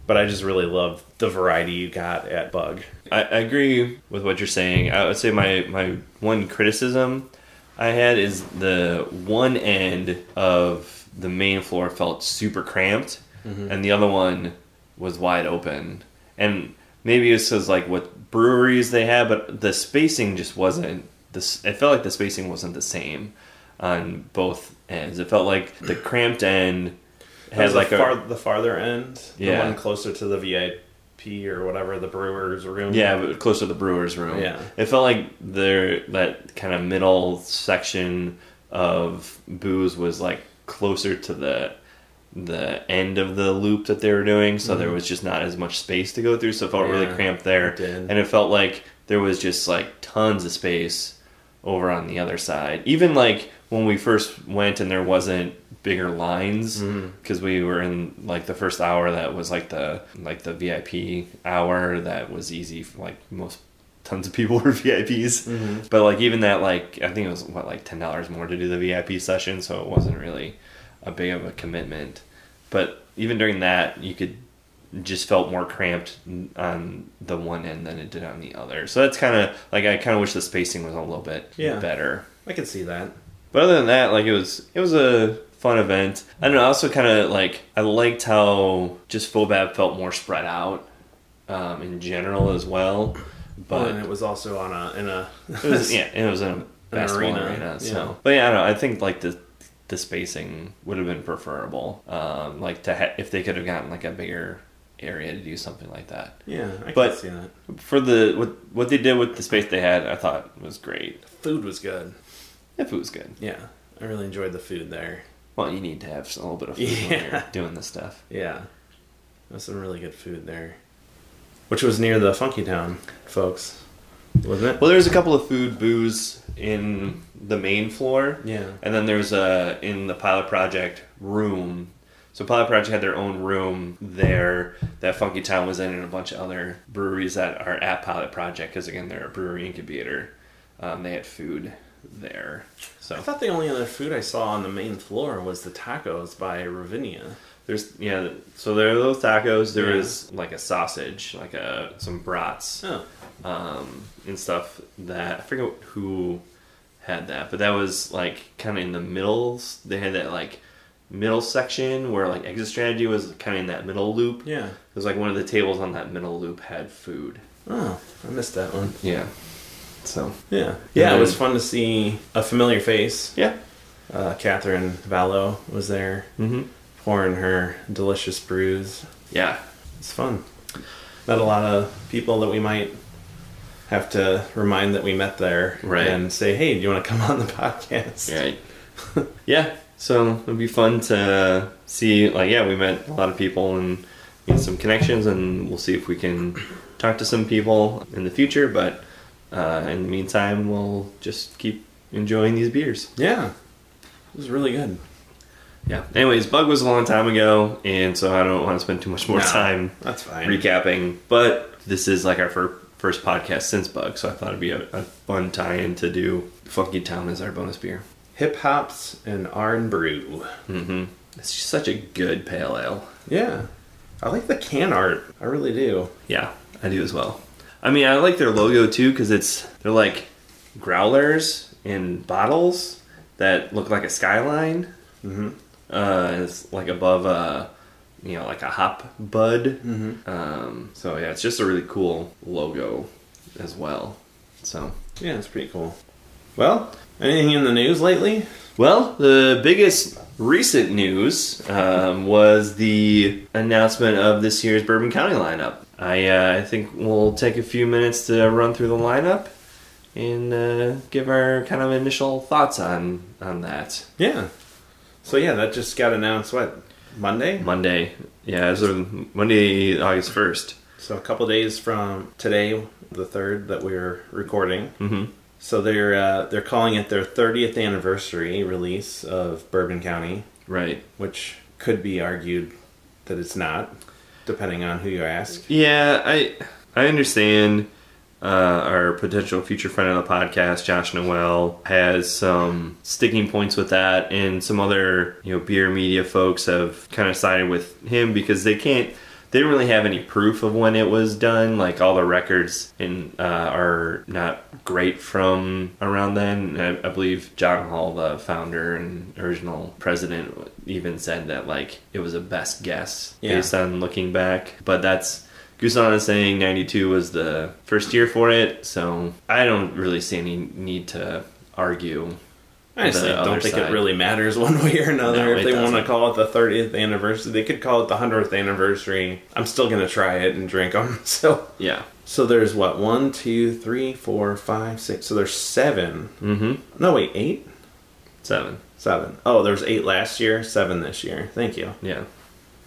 But I just really love the variety you got at Bug. I, I agree with what you're saying. I would say my, my one criticism I had is the one end of the main floor felt super cramped, Mm-hmm. and the other one was wide open. And maybe it's because like what breweries they had, but the spacing just wasn't. This it felt like the spacing wasn't the same on both ends. It felt like the cramped end Has like the, a the farther end, Yeah. the one closer to the VIP or whatever the brewer's room. Yeah, but closer to the brewer's room. Yeah. It felt like there that kind of middle section of booze was like closer to the the end of the loop that they were doing, so there was just not as much space to go through, so it felt really Mm-hmm. Cramped there. it. And it felt like there was just like tons of space over on the other side. Even like when we first went and there wasn't bigger lines Mm-hmm. because we were in like the first hour that was like the like the VIP hour that was easy for like most tons of people were VIPs. Mm-hmm. But like even that like I think it was what like ten dollars more to do the VIP session, so it wasn't really a big of a commitment. But even during that, you could just felt more cramped on the one end than it did on the other. So that's kind of like I kind of wish the spacing was a little bit Yeah. better. I could see that. But other than that, like it was it was a fun event. I don't know. I also kind of like I liked how just Fobab felt more spread out um, in general as well. But and it was also on a in a it was yeah, it was in a basketball arena, arena. so, yeah. but yeah, I don't know. I think like the the spacing would have been preferable. Um, like to ha- if they could have gotten like a bigger area to do something like that. yeah. I But- could see that. For the what what they did with the space they had, I thought was great. Food was good. If food was good. Yeah, I really enjoyed the food there. Well, you need to have a little bit of food when you're doing this stuff. Yeah, there's some really good food there, which was near the Funky Town, folks, wasn't it? Well, there's a couple of food booths in the main floor. Yeah. And then there's a in the pilot project room. So pilot project had their own room there that Funky Town was in, and a bunch of other breweries that are at pilot project because again they're a brewery incubator. Um, they had food there. So I thought the only other food I saw on the main floor was the tacos by Ravinia. There's yeah. So there are those tacos. There Yeah. is like a sausage, like a some brats. Oh, um, and stuff that I forget who had that, but that was like kind of in the middle. They had that like middle section where like exit strategy was kind of in that middle loop. yeah. It was like one of the tables on that middle loop had food. Oh, I missed that one. Yeah. So Yeah. Yeah, then- it was fun to see a familiar face. yeah. Uh, Catherine Vallo was there Mm-hmm. Pouring her delicious brews. Yeah. It's fun. Met a lot of people that we might have to remind that we met there Right. and say, hey, do you want to come on the podcast? Right. yeah. So it'd be fun to see. Like, yeah, we met a lot of people and get some connections, and we'll see if we can talk to some people in the future. But uh, in the meantime, we'll just keep enjoying these beers. Yeah. It was really good. Yeah. Anyways, Bug was a long time ago, and so I don't want to spend too much more No, time That's fine. recapping. But this is like our fir- first podcast since Bug, so I thought it'd be a, a fun tie-in to do Funky Town as our bonus beer. Hip hops and and brew. Mm-hmm. It's just such a good pale ale. Yeah. I like the can art. I really do. Yeah, I do as well. I mean, I like their logo too because it's they're like growlers in bottles that look like a skyline. Mm-hmm. Uh, it's like above a, you know, like a hop bud. Mm-hmm. Um, so yeah, it's just a really cool logo as well. So Yeah, it's pretty cool. Well, anything in the news lately? Well, the biggest recent news um, was the announcement of this year's Bourbon County lineup. I, uh, I think we'll take a few minutes to run through the lineup and uh, give our kind of initial thoughts on on that. Yeah. So yeah, that just got announced. What Monday? Monday, yeah, as of Monday, August first. So a couple days from today, the third that we're recording. Mm-hmm. So they're uh, they're calling it their 30th anniversary release of Bourbon County, Right. which could be argued that it's not, depending on who you ask. Yeah, I I understand. Uh, our potential future friend of the podcast, Josh Noel, has some sticking points with that, and some other you know beer media folks have kind of sided with him because they can't. They don't really have any proof of when it was done. Like all the records in uh, are not great from around then. I, I believe John Hall, the founder and original president, even said that like it was a best guess Yeah. based on looking back. But that's Goose Island is saying 92 was the first year for it, so I don't really see any need to argue. I honestly don't think side. it really matters one way or another. No, if they want to call it the 30th anniversary, they could call it the 100th anniversary. I'm still gonna try it and drink them. So, Yeah. so there's what one, two, three, four, five, six. So there's seven. Mm-hmm. No, wait, eight, Seven. seven. Oh, there was eight last year, seven this year. Thank you. Yeah.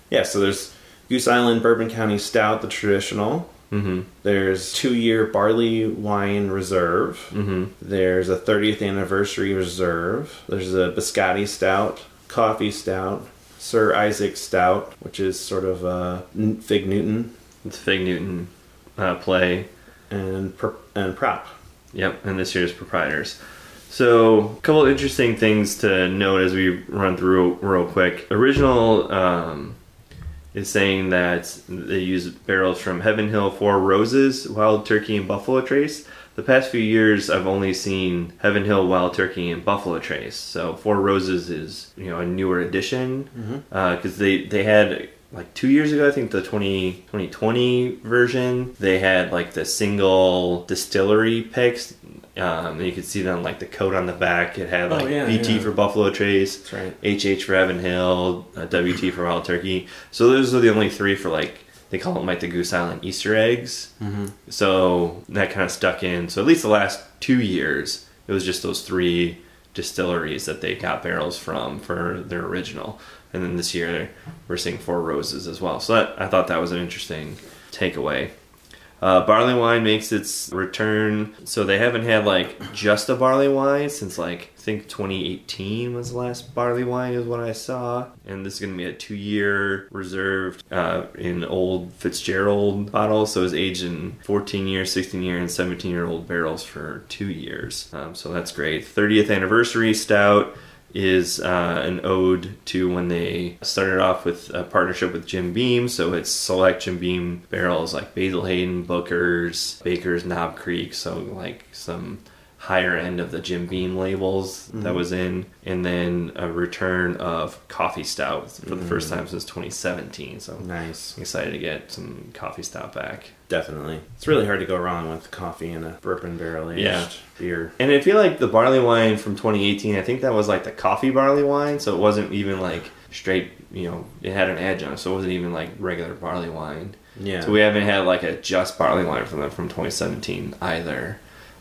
Yeah. So there's Goose Island Bourbon County Stout, the traditional. Mm-hmm. There's two year barley wine reserve. Mm-hmm. There's a 30th anniversary reserve. There's a biscotti stout, coffee stout, Sir Isaac stout, which is sort of a Fig Newton It's Fig Newton uh, play. and per- and prop. Yep, and this year's proprietors. So, a couple of interesting things to note as we run through real quick. Original um, is saying that they use barrels from Heaven Hill, Four Roses, Wild Turkey, and Buffalo Trace. The past few years, I've only seen Heaven Hill, Wild Turkey, and Buffalo Trace. So, Four Roses is you know a newer addition mm-hmm. uh, because they they had like two years ago, I think the 20, 2020 version, they had like the single distillery picks. Um, and you could see them like the coat on the back. It had Oh, like yeah, BT yeah. for Buffalo Trace, right. HH for Heaven Hill, uh, WT for Wild Turkey. So those are the only three for like they call them like the Goose Island Easter eggs. Mm-hmm. So that kind of stuck in. So at least the last two years, it was just those three distilleries that they got barrels from for their original. And then this year, we're seeing Four Roses as well. So that, I thought that was an interesting takeaway. Uh, barley wine makes its return. So they haven't had like just a barley wine since like I think 2018 was the last barley wine is what I saw. And this is going to be a two year reserved uh, in old Fitzgerald bottles. So it's aged in 14 year, 16 year, and 17 year old barrels for two years. Um, so that's great. 30th anniversary stout is uh, an ode to when they started off with a partnership with Jim Beam. So it's select Jim Beam barrels like Basil Hayden, Booker's, Baker's, Knob Creek. So like some higher end of the Jim Beam labels that was in, and then a return of coffee stout for the first time since 2017. So Nice. I'm excited to get some coffee stout back. Definitely. It's really hard to go wrong with coffee and a bourbon barrel aged Yeah. beer. And I feel like the barley wine from 2018, I think that was like the coffee barley wine, so it wasn't even like straight, you know, it had an adjunct, so it wasn't even like regular barley wine. Yeah. So we haven't had like a just barley wine from them from 2017 either.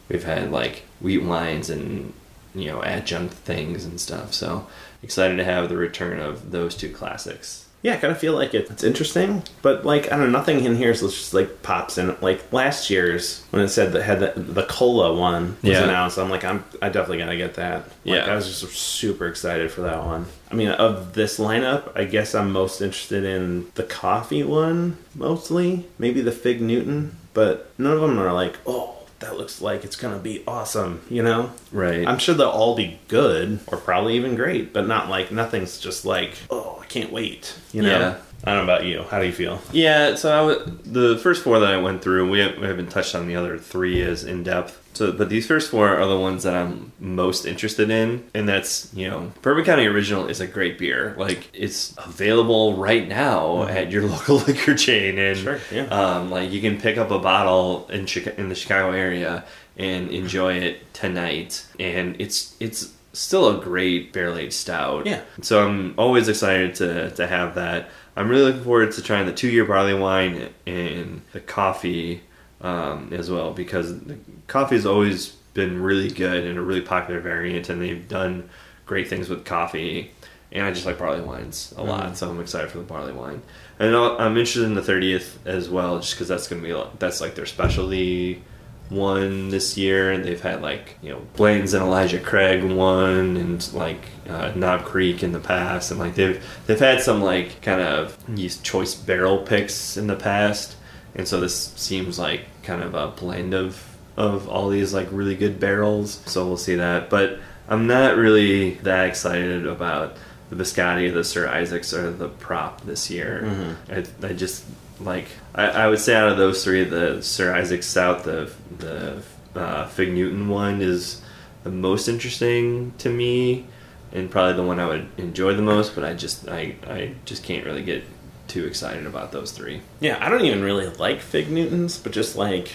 We've had like wheat wines and you know adjunct things and stuff. So excited to have the return of those two classics. Yeah, I kind of feel like it, it's interesting, but like I don't know, nothing in here is just like pops in. Like last year's when it said that had the, the cola one was Yeah. announced, I'm like, I'm I definitely gotta get that. Like, Yeah. I was just super excited for that one. I mean, of this lineup, I guess I'm most interested in the coffee one mostly, maybe the Fig Newton, but none of them are like, oh, that looks like it's gonna be awesome, you know? Right. I'm sure they'll all be good or probably even great, but not like nothing's just like, oh, I can't wait, you know? Yeah. I don't know about you. How do you feel? Yeah, so I w- the first four that I went through, we, have, we haven't touched on the other three as in depth. So, but these first four are the ones that I'm most interested in, and that's you know, Bourbon County Original is a great beer. Like it's available right now at your local liquor chain, and Sure, yeah. um, like you can pick up a bottle in Chica- in the Chicago area and enjoy it tonight, and it's it's still a great barrel aged stout. Yeah. So I'm always excited to to have that. I'm really looking forward to trying the two year barley wine and the coffee um, as well because the coffee has always been really good and a really popular variant, and they've done great things with coffee. And I just like barley wines a lot, so I'm excited for the barley wine. And I'll- I'm interested in the 30th as well, just because that's going to be that's like their specialty one this year, and they've had like you know Blanton's and Elijah Craig one, and like uh, Knob Creek in the past, and like they've they've had some like kind of these choice barrel picks in the past, and so this seems like kind of a blend of of all these like really good barrels. So we'll see that, but I'm not really that excited about the Biscotti, the Sir Isaacs, or the prop this year. I, I just like I, I would say out of those three, the Sir Isaac Stout, the the uh, Fig Newton one is the most interesting to me, and probably the one I would enjoy the most. But I just I I just can't really get too excited about those three. Yeah, I don't even really like Fig Newtons, but just like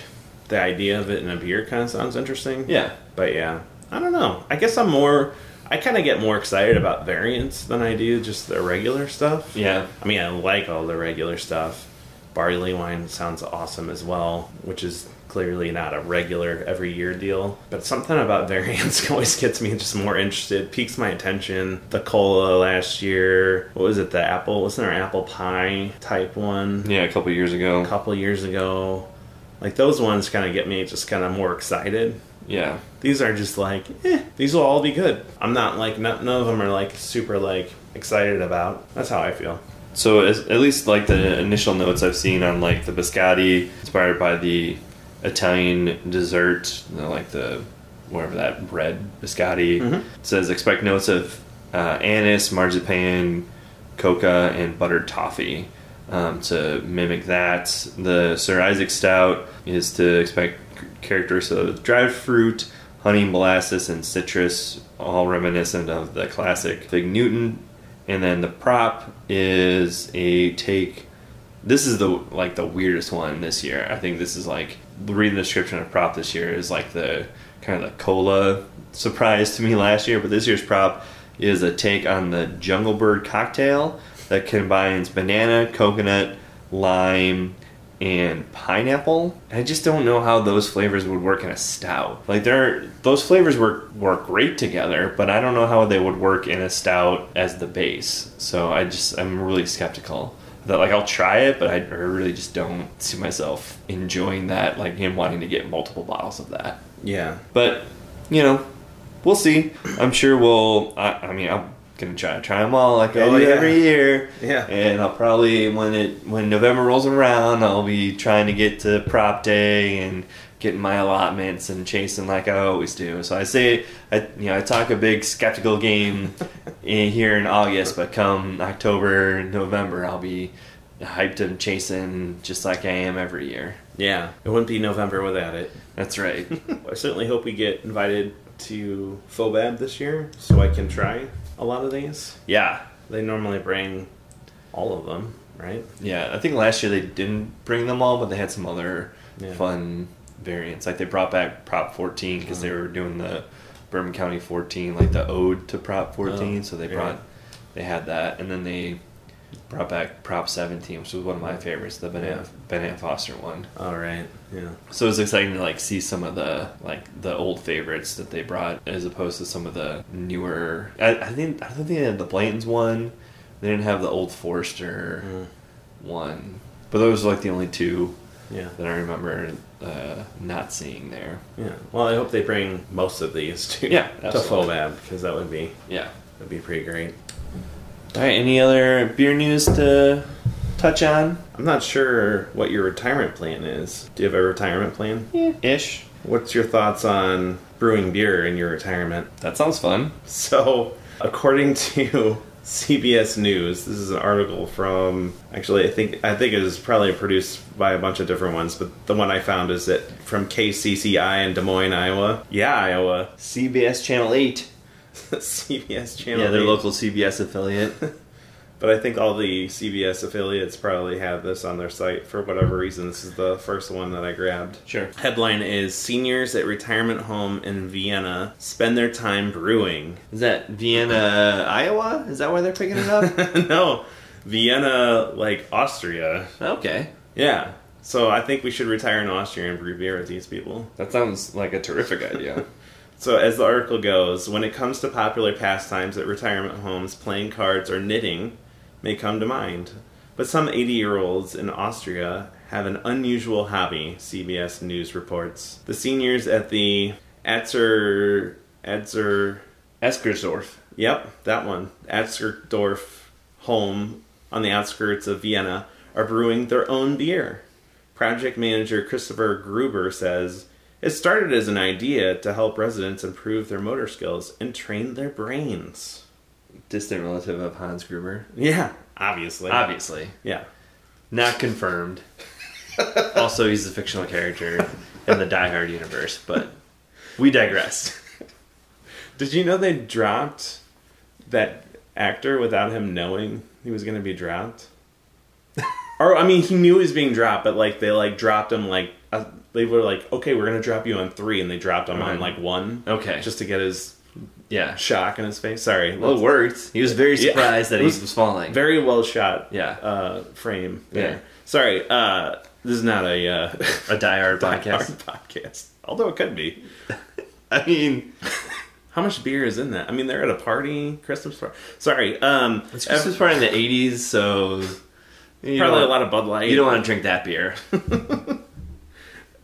the idea of it in a beer kind of sounds interesting. Yeah, But yeah, I don't know. I guess I'm more. I kind of get more excited about variants than I do just the regular stuff. yeah, I mean, I like all the regular stuff. Barley wine sounds awesome as well, which is clearly not a regular every year deal. But something about variants always gets me just more interested, piques my attention. The cola last year, what was it? The apple, wasn't there an apple pie type one yeah. A couple years ago. a couple years ago? Like those ones kind of get me just kind of more excited. yeah, These are just like, eh, these will all be good. I'm not like, none none of them are like super like excited about. That's how I feel. So as, at least like the initial notes I've seen on like the biscotti, inspired by the Italian dessert, you know, like the whatever that bread biscotti Mhm. It says expect notes of uh, anise, marzipan, coca, and buttered toffee. Um, to mimic that, the Sir Isaac Stout is to expect characteristics of dried fruit, honey, molasses, and citrus, all reminiscent of the classic Fig Newton. And then the prop is a take. This is the like the weirdest one this year. I think this is like reading the description of prop this year is like the kind of the cola surprise to me last year. But this year's prop is a take on the Jungle Bird cocktail that combines banana, coconut, lime, and pineapple. I just don't know how those flavors would work in a stout. Like they're those flavors work work great together, but I don't know how they would work in a stout as the base. So I just I'm really skeptical. That like I'll try it, but I I really just don't see myself enjoying that, like him wanting to get multiple bottles of that. Yeah. But you know, we'll see. I'm sure we'll. I, I mean, I'm gonna try to try them all like I Oh, do yeah. every year. Yeah. And I'll probably when it when November rolls around, I'll be trying to get to prop day and getting my allotments and chasing like I always do. So I say, I you know, I talk a big skeptical game in, here in August, but come October, November, I'll be hyped and chasing just like I am every year. Yeah. It wouldn't be November without it. That's right. I certainly hope we get invited to Fobab this year so I can try a lot of these. yeah. They normally bring all of them, right? Yeah, I think last year they didn't bring them all, but they had some other Yeah. fun variants. Like they brought back Prop 14 because they were doing the Bourbon County 14, like the ode to Prop 14. Oh, so they yeah. brought, they had that, and then they brought back Prop 17, which was one of my favorites, the Ben Yeah. Ann, ben Ann Foster one. All right. Yeah. So it was exciting to like see some of the like the old favorites that they brought, as opposed to some of the newer. I, I think I don't think they had the Blanton's one. They didn't have the old Forster Mm. one, but those were like the only two Yeah. that I remember uh, not seeing there. Yeah. Well, I hope they bring most of these to Yeah, to absolutely. Fobab because that would be Yeah. that'd be pretty great. All right. Any other beer news to touch on? I'm not sure what your retirement plan is. Do you have a retirement plan? Yeah. Ish. What's your thoughts on brewing beer in your retirement? That sounds fun. So, according to CBS News. This is an article from actually I think I think it was probably produced by a bunch of different ones, but the one I found is that from KCCI in Des Moines, Iowa. Yeah, Iowa. CBS Channel 8. CBS channel. Yeah, their 8. local CBS affiliate. But I think all the CBS affiliates probably have this on their site for whatever reason. This is the first one that I grabbed. Sure. Headline is Seniors at Retirement Home in Vienna spend their time brewing. Is that Vienna, Iowa? Is that why they're picking it up? no, Vienna, like Austria. okay. Yeah. So I think we should retire in Austria and brew beer with these people. That sounds like a terrific idea. So, as the article goes, when it comes to popular pastimes at retirement homes, playing cards or knitting may come to mind. But some 80 year olds in Austria have an unusual hobby, CBS News reports. The seniors at the Atzer. Atzer. Eskersdorf. Yep, that one. Atzerdorf home on the outskirts of Vienna are brewing their own beer. Project manager Christopher Gruber says it started as an idea to help residents improve their motor skills and train their brains. Distant relative of Hans Gruber. Yeah, obviously. Obviously. Yeah. Not confirmed. also, he's a fictional character in the Die Hard universe, but we digress. Did you know they dropped that actor without him knowing he was going to be dropped? or I mean, he knew he was being dropped, but like they like dropped him like uh, they were like, okay, we're going to drop you on three, and they dropped him on Right. like one, Okay. just to get his Yeah. shock in his face. Sorry, Well, it worked. He was very Yeah. surprised that he was was falling. very well shot. Yeah. uh, frame. There. Yeah. Sorry, uh, this is not a uh, a Die Hard podcast. podcast. podcast, although it could be. I mean, How much beer is in that? I mean, they're at a party, Christmas party. Sorry, um, it's Christmas party in the 80s, so. You probably a lot of Bud Light. You don't want to drink that beer.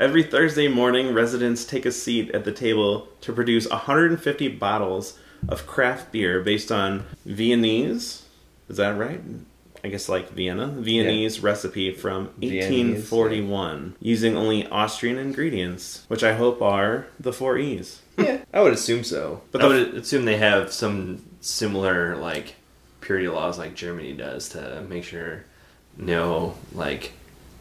Every Thursday morning, residents take a seat at the table to produce 150 bottles of craft beer based on Viennese. Is that right? I guess like Vienna. Viennese recipe from Viennese, 1841 using only Austrian ingredients, which I hope are the four E's. Yeah, I would assume so. But But I the- would assume they have some similar like purity laws like Germany does to make sure no like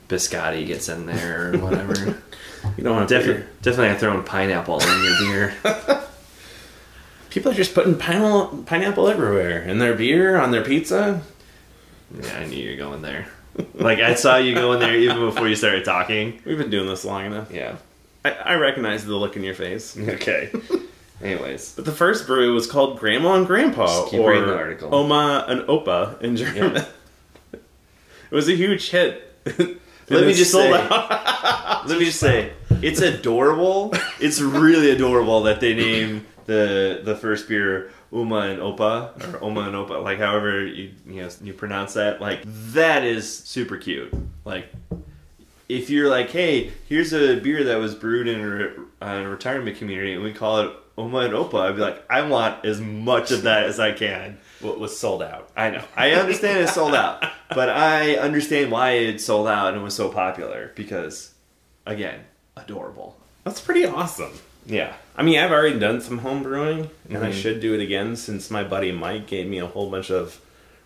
biscotti gets in there or whatever. You don't want to definitely, definitely throwing pineapple in your beer. People are just putting pineapple, pineapple everywhere in their beer, on their pizza. yeah, I knew you were going there. Like I saw you go in there even before you started talking. We've been doing this long enough. Yeah. I, I recognize the look in your face. Okay. Anyways, But the first brew was called Grandma and Grandpa, or reading the article. Oma and Opa in German. Yeah. it was a huge hit. Let me just say- let me just say, it's adorable. It's really adorable that they name the the first beer Uma and Opa or Oma and Opa, like however you you know you pronounce that. Like that is super cute. Like if you're like, hey, here's a beer that was brewed in a, re- uh, a retirement community and we call it Oma and Opa, I'd be like, I want as much of that as I can. What was sold out? I know. I understand it's sold out, but I understand why it sold out and it was so popular because, again, adorable. That's pretty awesome. Yeah. I mean, I've already done some home brewing, and I Mhm. should do it again since my buddy Mike gave me a whole bunch of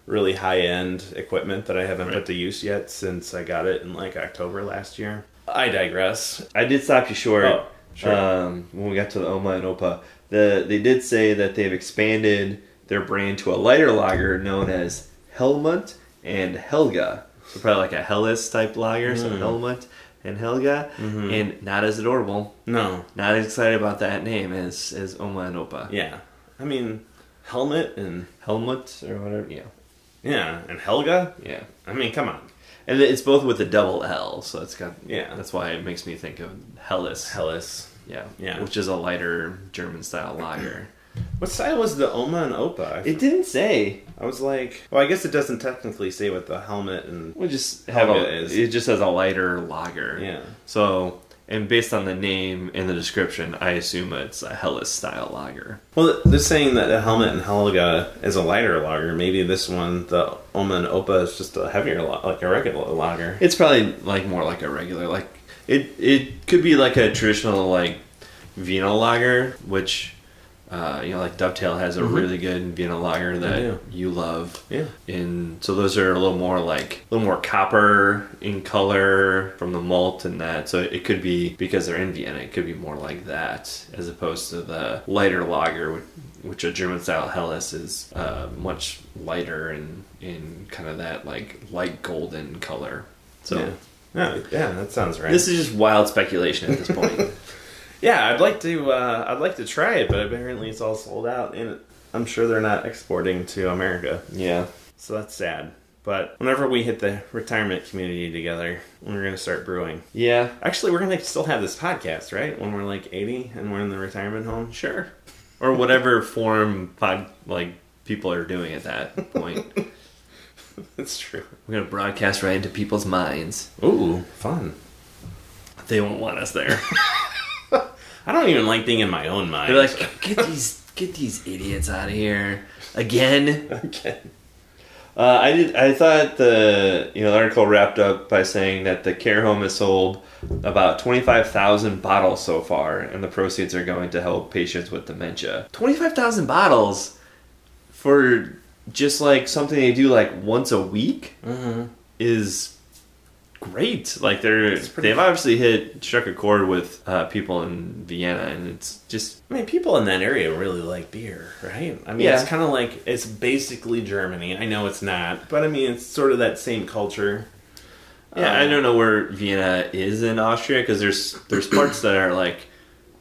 really high end equipment that I haven't Right. put to use yet since I got it in like October last year. I digress. I did stop you short. Oh, sure. Um, when we got to the Oma and Opa, the they did say that they've expanded their brand to a lighter lager known as Helmut and Helga. So probably like a Helles type lager, so Mm. Helmut and Helga, Mhm. and not as adorable. No, Not as excited about that name as as Oma and Opa. yeah. I mean, helmet and Helmut or whatever. Yeah, yeah, and Helga. yeah. I mean, come on. And it's both with a double L, so it's got Yeah. That's why it makes me think of Helles. Helles. Yeah, Yeah. which is a lighter German style lager. What style was the Oma and Opa? It didn't say. I was like, well, I guess it doesn't technically say what the helmet and We just have a. is. It just has a lighter lager. yeah. So, and based on the name and the description, I assume it's a Helles style lager. Well, they're saying that the helmet and Helga is a lighter lager. Maybe this one, the Oma and Opa, is just a heavier, like a regular lager. It's probably like more like a regular like it. It could be like a traditional like Vienna lager, which Uh, you know, like Dovetail has a really good Vienna lager that you love. Yeah. And so those are a little more like a little more copper in color from the malt and that. So it could be because they're in Vienna, it could be more like that as opposed to the lighter lager, which, which a German style Helles is uh, much lighter and in kind of that like light golden color. So Yeah. Yeah, yeah, that sounds right. this is just wild speculation at this point. yeah, I'd like to. Uh, I'd like to try it, but apparently it's all sold out, and I'm sure they're not exporting to America. yeah. So that's sad. But whenever we hit the retirement community together, we're gonna start brewing. Yeah. Actually, we're gonna still have this podcast, right? When we're like 80 and we're in the retirement home. Sure. Or whatever form pod like people are doing at that point. That's true. We're gonna broadcast right into people's minds. Ooh, fun. They won't want us there. I don't even like being in my own mind. They're like, get these get these idiots out of here again. okay. Uh, I did. I thought the you know the article wrapped up by saying that the care home has sold about twenty five thousand bottles so far, and the proceeds are going to help patients with dementia. Twenty five thousand bottles for just like something they do like once a week Mm-hmm. is great. Like they're they've obviously hit struck a chord with uh, people in Vienna, and it's just I mean, people in that area really like beer, right? I mean, Yeah. it's kind of like it's basically Germany. I know it's not, but I mean, it's sort of that same culture. Yeah, I Um, don't know where Vienna is in Austria because there's there's parts that are like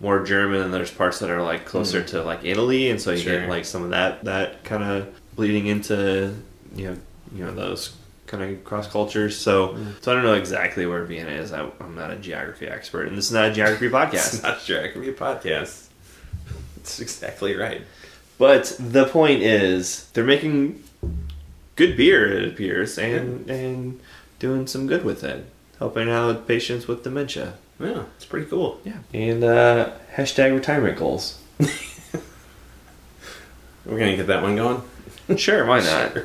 more German and there's parts that are like closer to like Italy, and so you. Sure. get like some of that that kind of bleeding into you know you know those kind of cross cultures. So so I don't know exactly where Vienna is. I, I'm not a geography expert, and this is not a geography podcast. It's not sure. It could be a podcast. It's exactly right. But the point is, they're making good beer. It appears, and and doing some good with it, helping out patients with dementia. Yeah, it's pretty cool. Yeah. And uh, hashtag retirement goals. We're gonna get that one going. Sure, why not?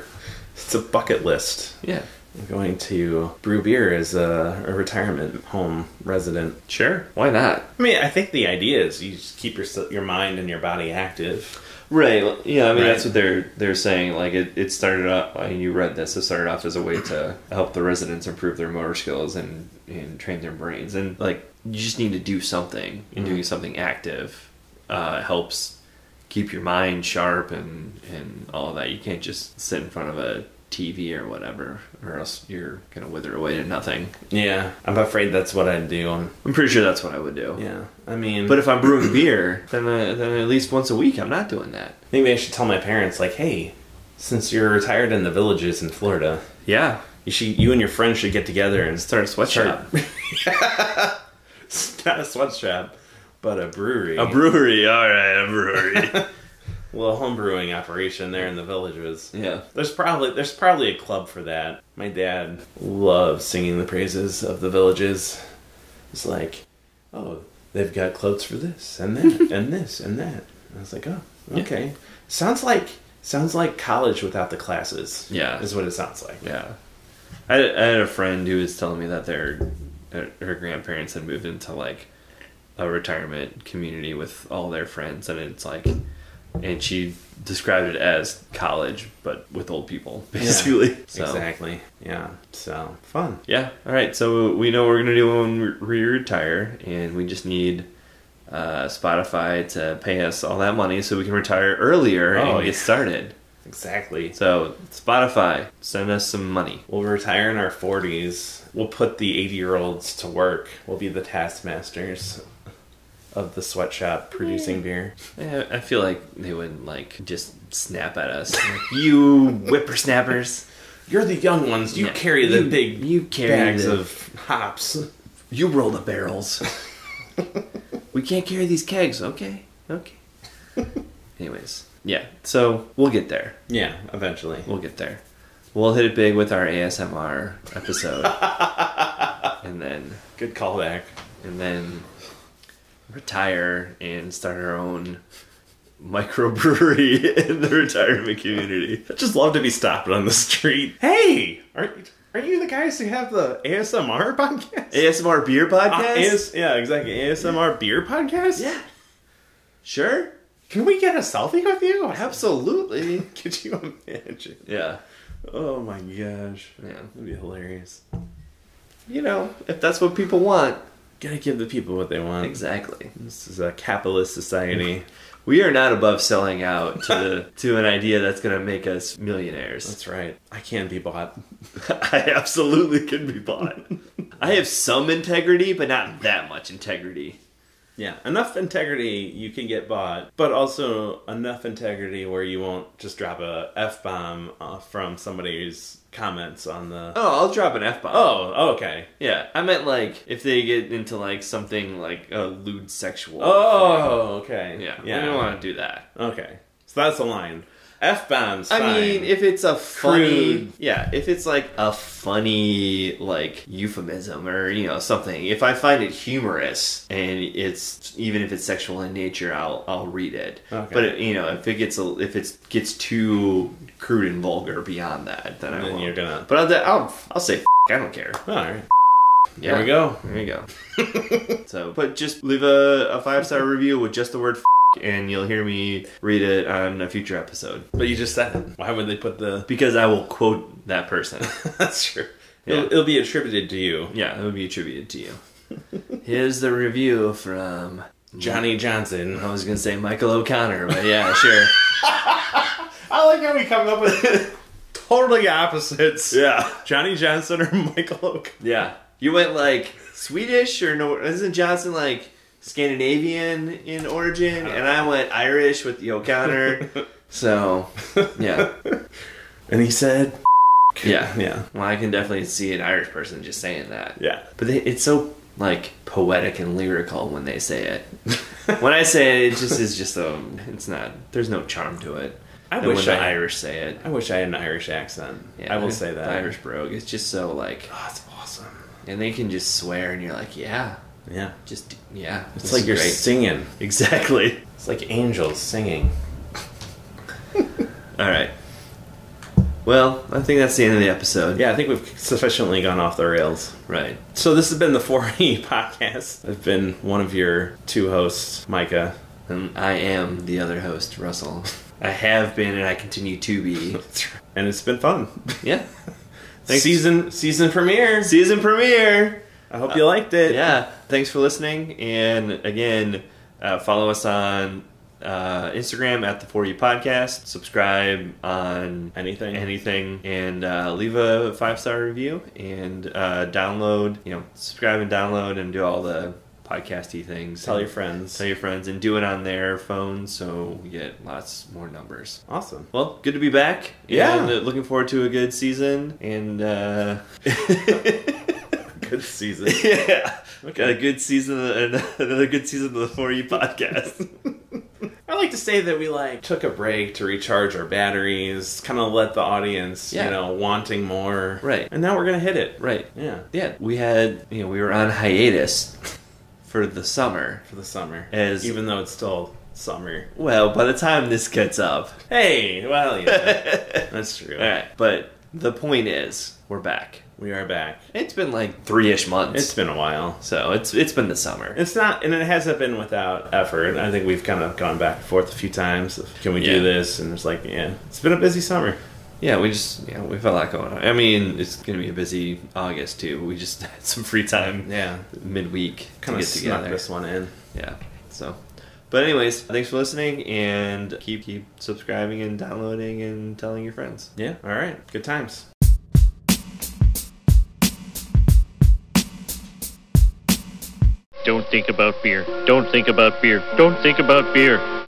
It's a bucket list. Yeah. Going to brew beer as a, a retirement home resident. Sure, why not? I mean, I think the idea is you just keep your your mind and your body active. Right. Yeah, I mean Right. that's what they're they're saying. Like it, it started off. I mean, you read this. It started off as a way to help the residents improve their motor skills and and train their brains. And like you just need to do something. And doing something active uh, helps keep your mind sharp and and all of that. You can't just sit in front of a TV or whatever, or else you're gonna wither away to nothing. Yeah, I'm afraid that's what I'd do. I'm, I'm pretty sure that's what I would do. yeah, I mean, But if I'm brewing beer, then uh, then at least once a week I'm not doing that. maybe I should tell my parents, like, hey, since you're retired in the villages in Florida, Yeah, you should, you and your friends should get together and start a sweatshop. It's not a sweatshop, but a brewery. A brewery, all right, a brewery. little homebrewing operation there in the villages. yeah, There's probably there's probably a club for that. My dad loves singing the praises of the villages. It's like, oh, they've got clubs for this and that and this and that. And I was like, oh, okay. Sounds like sounds like college without the classes. Yeah. is what it sounds like. yeah. I, I had a friend who was telling me that their her grandparents had moved into like a retirement community with all their friends, and it's like, and she described it as college, but with old people, basically. So, Exactly. Yeah. So fun. Yeah. All right. So we know what we're gonna do when we retire, and we just need uh, Spotify to pay us all that money so we can retire earlier Oh, and get yeah. started. Exactly. So Spotify, send us some money. We'll retire in our 40s. We'll put the 80 year olds to work. We'll be the taskmasters of the sweatshop producing beer. Eh, I feel like they wouldn't like just snap at us. Like, you whippersnappers, You're the young ones. You Yeah. carry the You- big you carry bags the- of hops. you roll the barrels. we can't carry these kegs. Okay. Okay. Anyways, yeah. So we'll get there. Yeah, eventually. We'll get there. We'll hit it big with our ASMR episode, and then Good callback. and then retire and start our own microbrewery in the retirement community. I'd just love to be stopped on the street. Hey, aren't, aren't you the guys who have the ASMR podcast? ASMR beer Uh, podcast. AS, yeah, exactly. ASMR beer podcast? yeah, sure. Can we get a selfie with you? Absolutely. Could you imagine? Yeah. Oh my gosh. Yeah. That'd be hilarious. You know, if that's what people want. Gotta give the people what they want. Exactly. This is a capitalist society. We are not above selling out to to an idea that's going to make us millionaires. That's right. I can be bought. I absolutely can be bought. I have some integrity, but not that much integrity. Yeah, enough integrity you can get bought, but also enough integrity where you won't just drop a f bomb uh, from somebody's comments on the. Oh, I'll drop an f bomb. Oh, okay. yeah. I meant like if they get into like something like a lewd sexual. Oh, okay. yeah. yeah. I don't want to do that. Okay, so that's the line. F bombs. I mean, if it's a funny, Crude. yeah, if it's like a funny like euphemism or you know something, if I find it humorous and it's even if it's sexual in nature, I'll I'll read it. Okay. But it, you know, if it gets a, if it gets too crude and vulgar beyond that, then I Then won't. you're gonna- But I'll I'll, I'll say F- I don't care. all right, Yeah. there we go. There you go. so, but just leave a, a five star review with just the word. And you'll hear me read it on a future episode But you just said it. Why would they put the? because I will quote that person. that's true. Yeah. It'll, it'll be attributed to you, Yeah, it will be attributed to you. Here's the review from. Johnny Johnson. I was gonna say Michael O'Connor, but yeah, sure. I like how we come up with totally opposites. Yeah, Johnny Johnson or Michael Oak. yeah. You went like Swedish or no? Isn't Johnson like Scandinavian in origin? Uh-huh. And I went Irish with the O'Connor. so, yeah, And he said, yeah, yeah, Well, I can definitely see an Irish person just saying that. yeah. But they, it's so like poetic and lyrical when they say it. when I say it, it just is just a. It's not. There's no charm to it. I wish when the I- Irish say it. I wish I had an Irish accent. Yeah, I will say that. Irish brogue. It's just so like, Oh, it's awesome. and they can just swear, and you're like, yeah, Yeah. just yeah. It's this like is you're singing. exactly. It's like angels singing. All right. Well, I think that's the end of the episode. Yeah, I think we've sufficiently gone off the rails. Right. So this has been the 4E podcast. I've been one of your two hosts, Micah. And I am the other host, Russell. I have been, and I continue to be. And it's been fun. Yeah. Season season premiere. Season premiere. I hope you liked it. Yeah. Thanks for listening. And again, uh, follow us on uh, Instagram at the 4E Podcast. Subscribe on Anything. anything and uh, leave a five star review and uh, download. You know, subscribe and download and do all the podcasty things. Tell your friends. Tell your friends and do it on their phones so we get lots more numbers. Awesome. Well, good to be back. Yeah. And, uh, looking forward to a good season. And uh, Good season. yeah, Okay. got a good season, and another good season of the 4E podcast. I like to say that we like took a break to recharge our batteries, kind of let the audience, Yeah. you know, wanting more. Right. And now we're gonna hit it. right. Yeah. Yeah, we had you know we were on hiatus for the summer. For the summer. As- even though it's still summer. Well, by the time this gets up, Hey, well, yeah, that's true. all right. But the point is, we're back. We are back. It's been like three ish months. It's been a while. so it's it's been the summer. It's not, and it hasn't been without effort. I think we've kind of gone back and forth a few times. of, Can we Yeah. do this? And it's like, yeah, it's been a busy summer. Yeah, we just yeah we've had a lot going on. I mean, it's gonna be a busy August too. We just had some free time Yeah, midweek kind to of get snuck together. this one in. Yeah. So, but anyways, thanks for listening and keep keep subscribing and downloading and telling your friends. Yeah, all right, good times. Don't think about beer. Don't think about beer. Don't think about beer.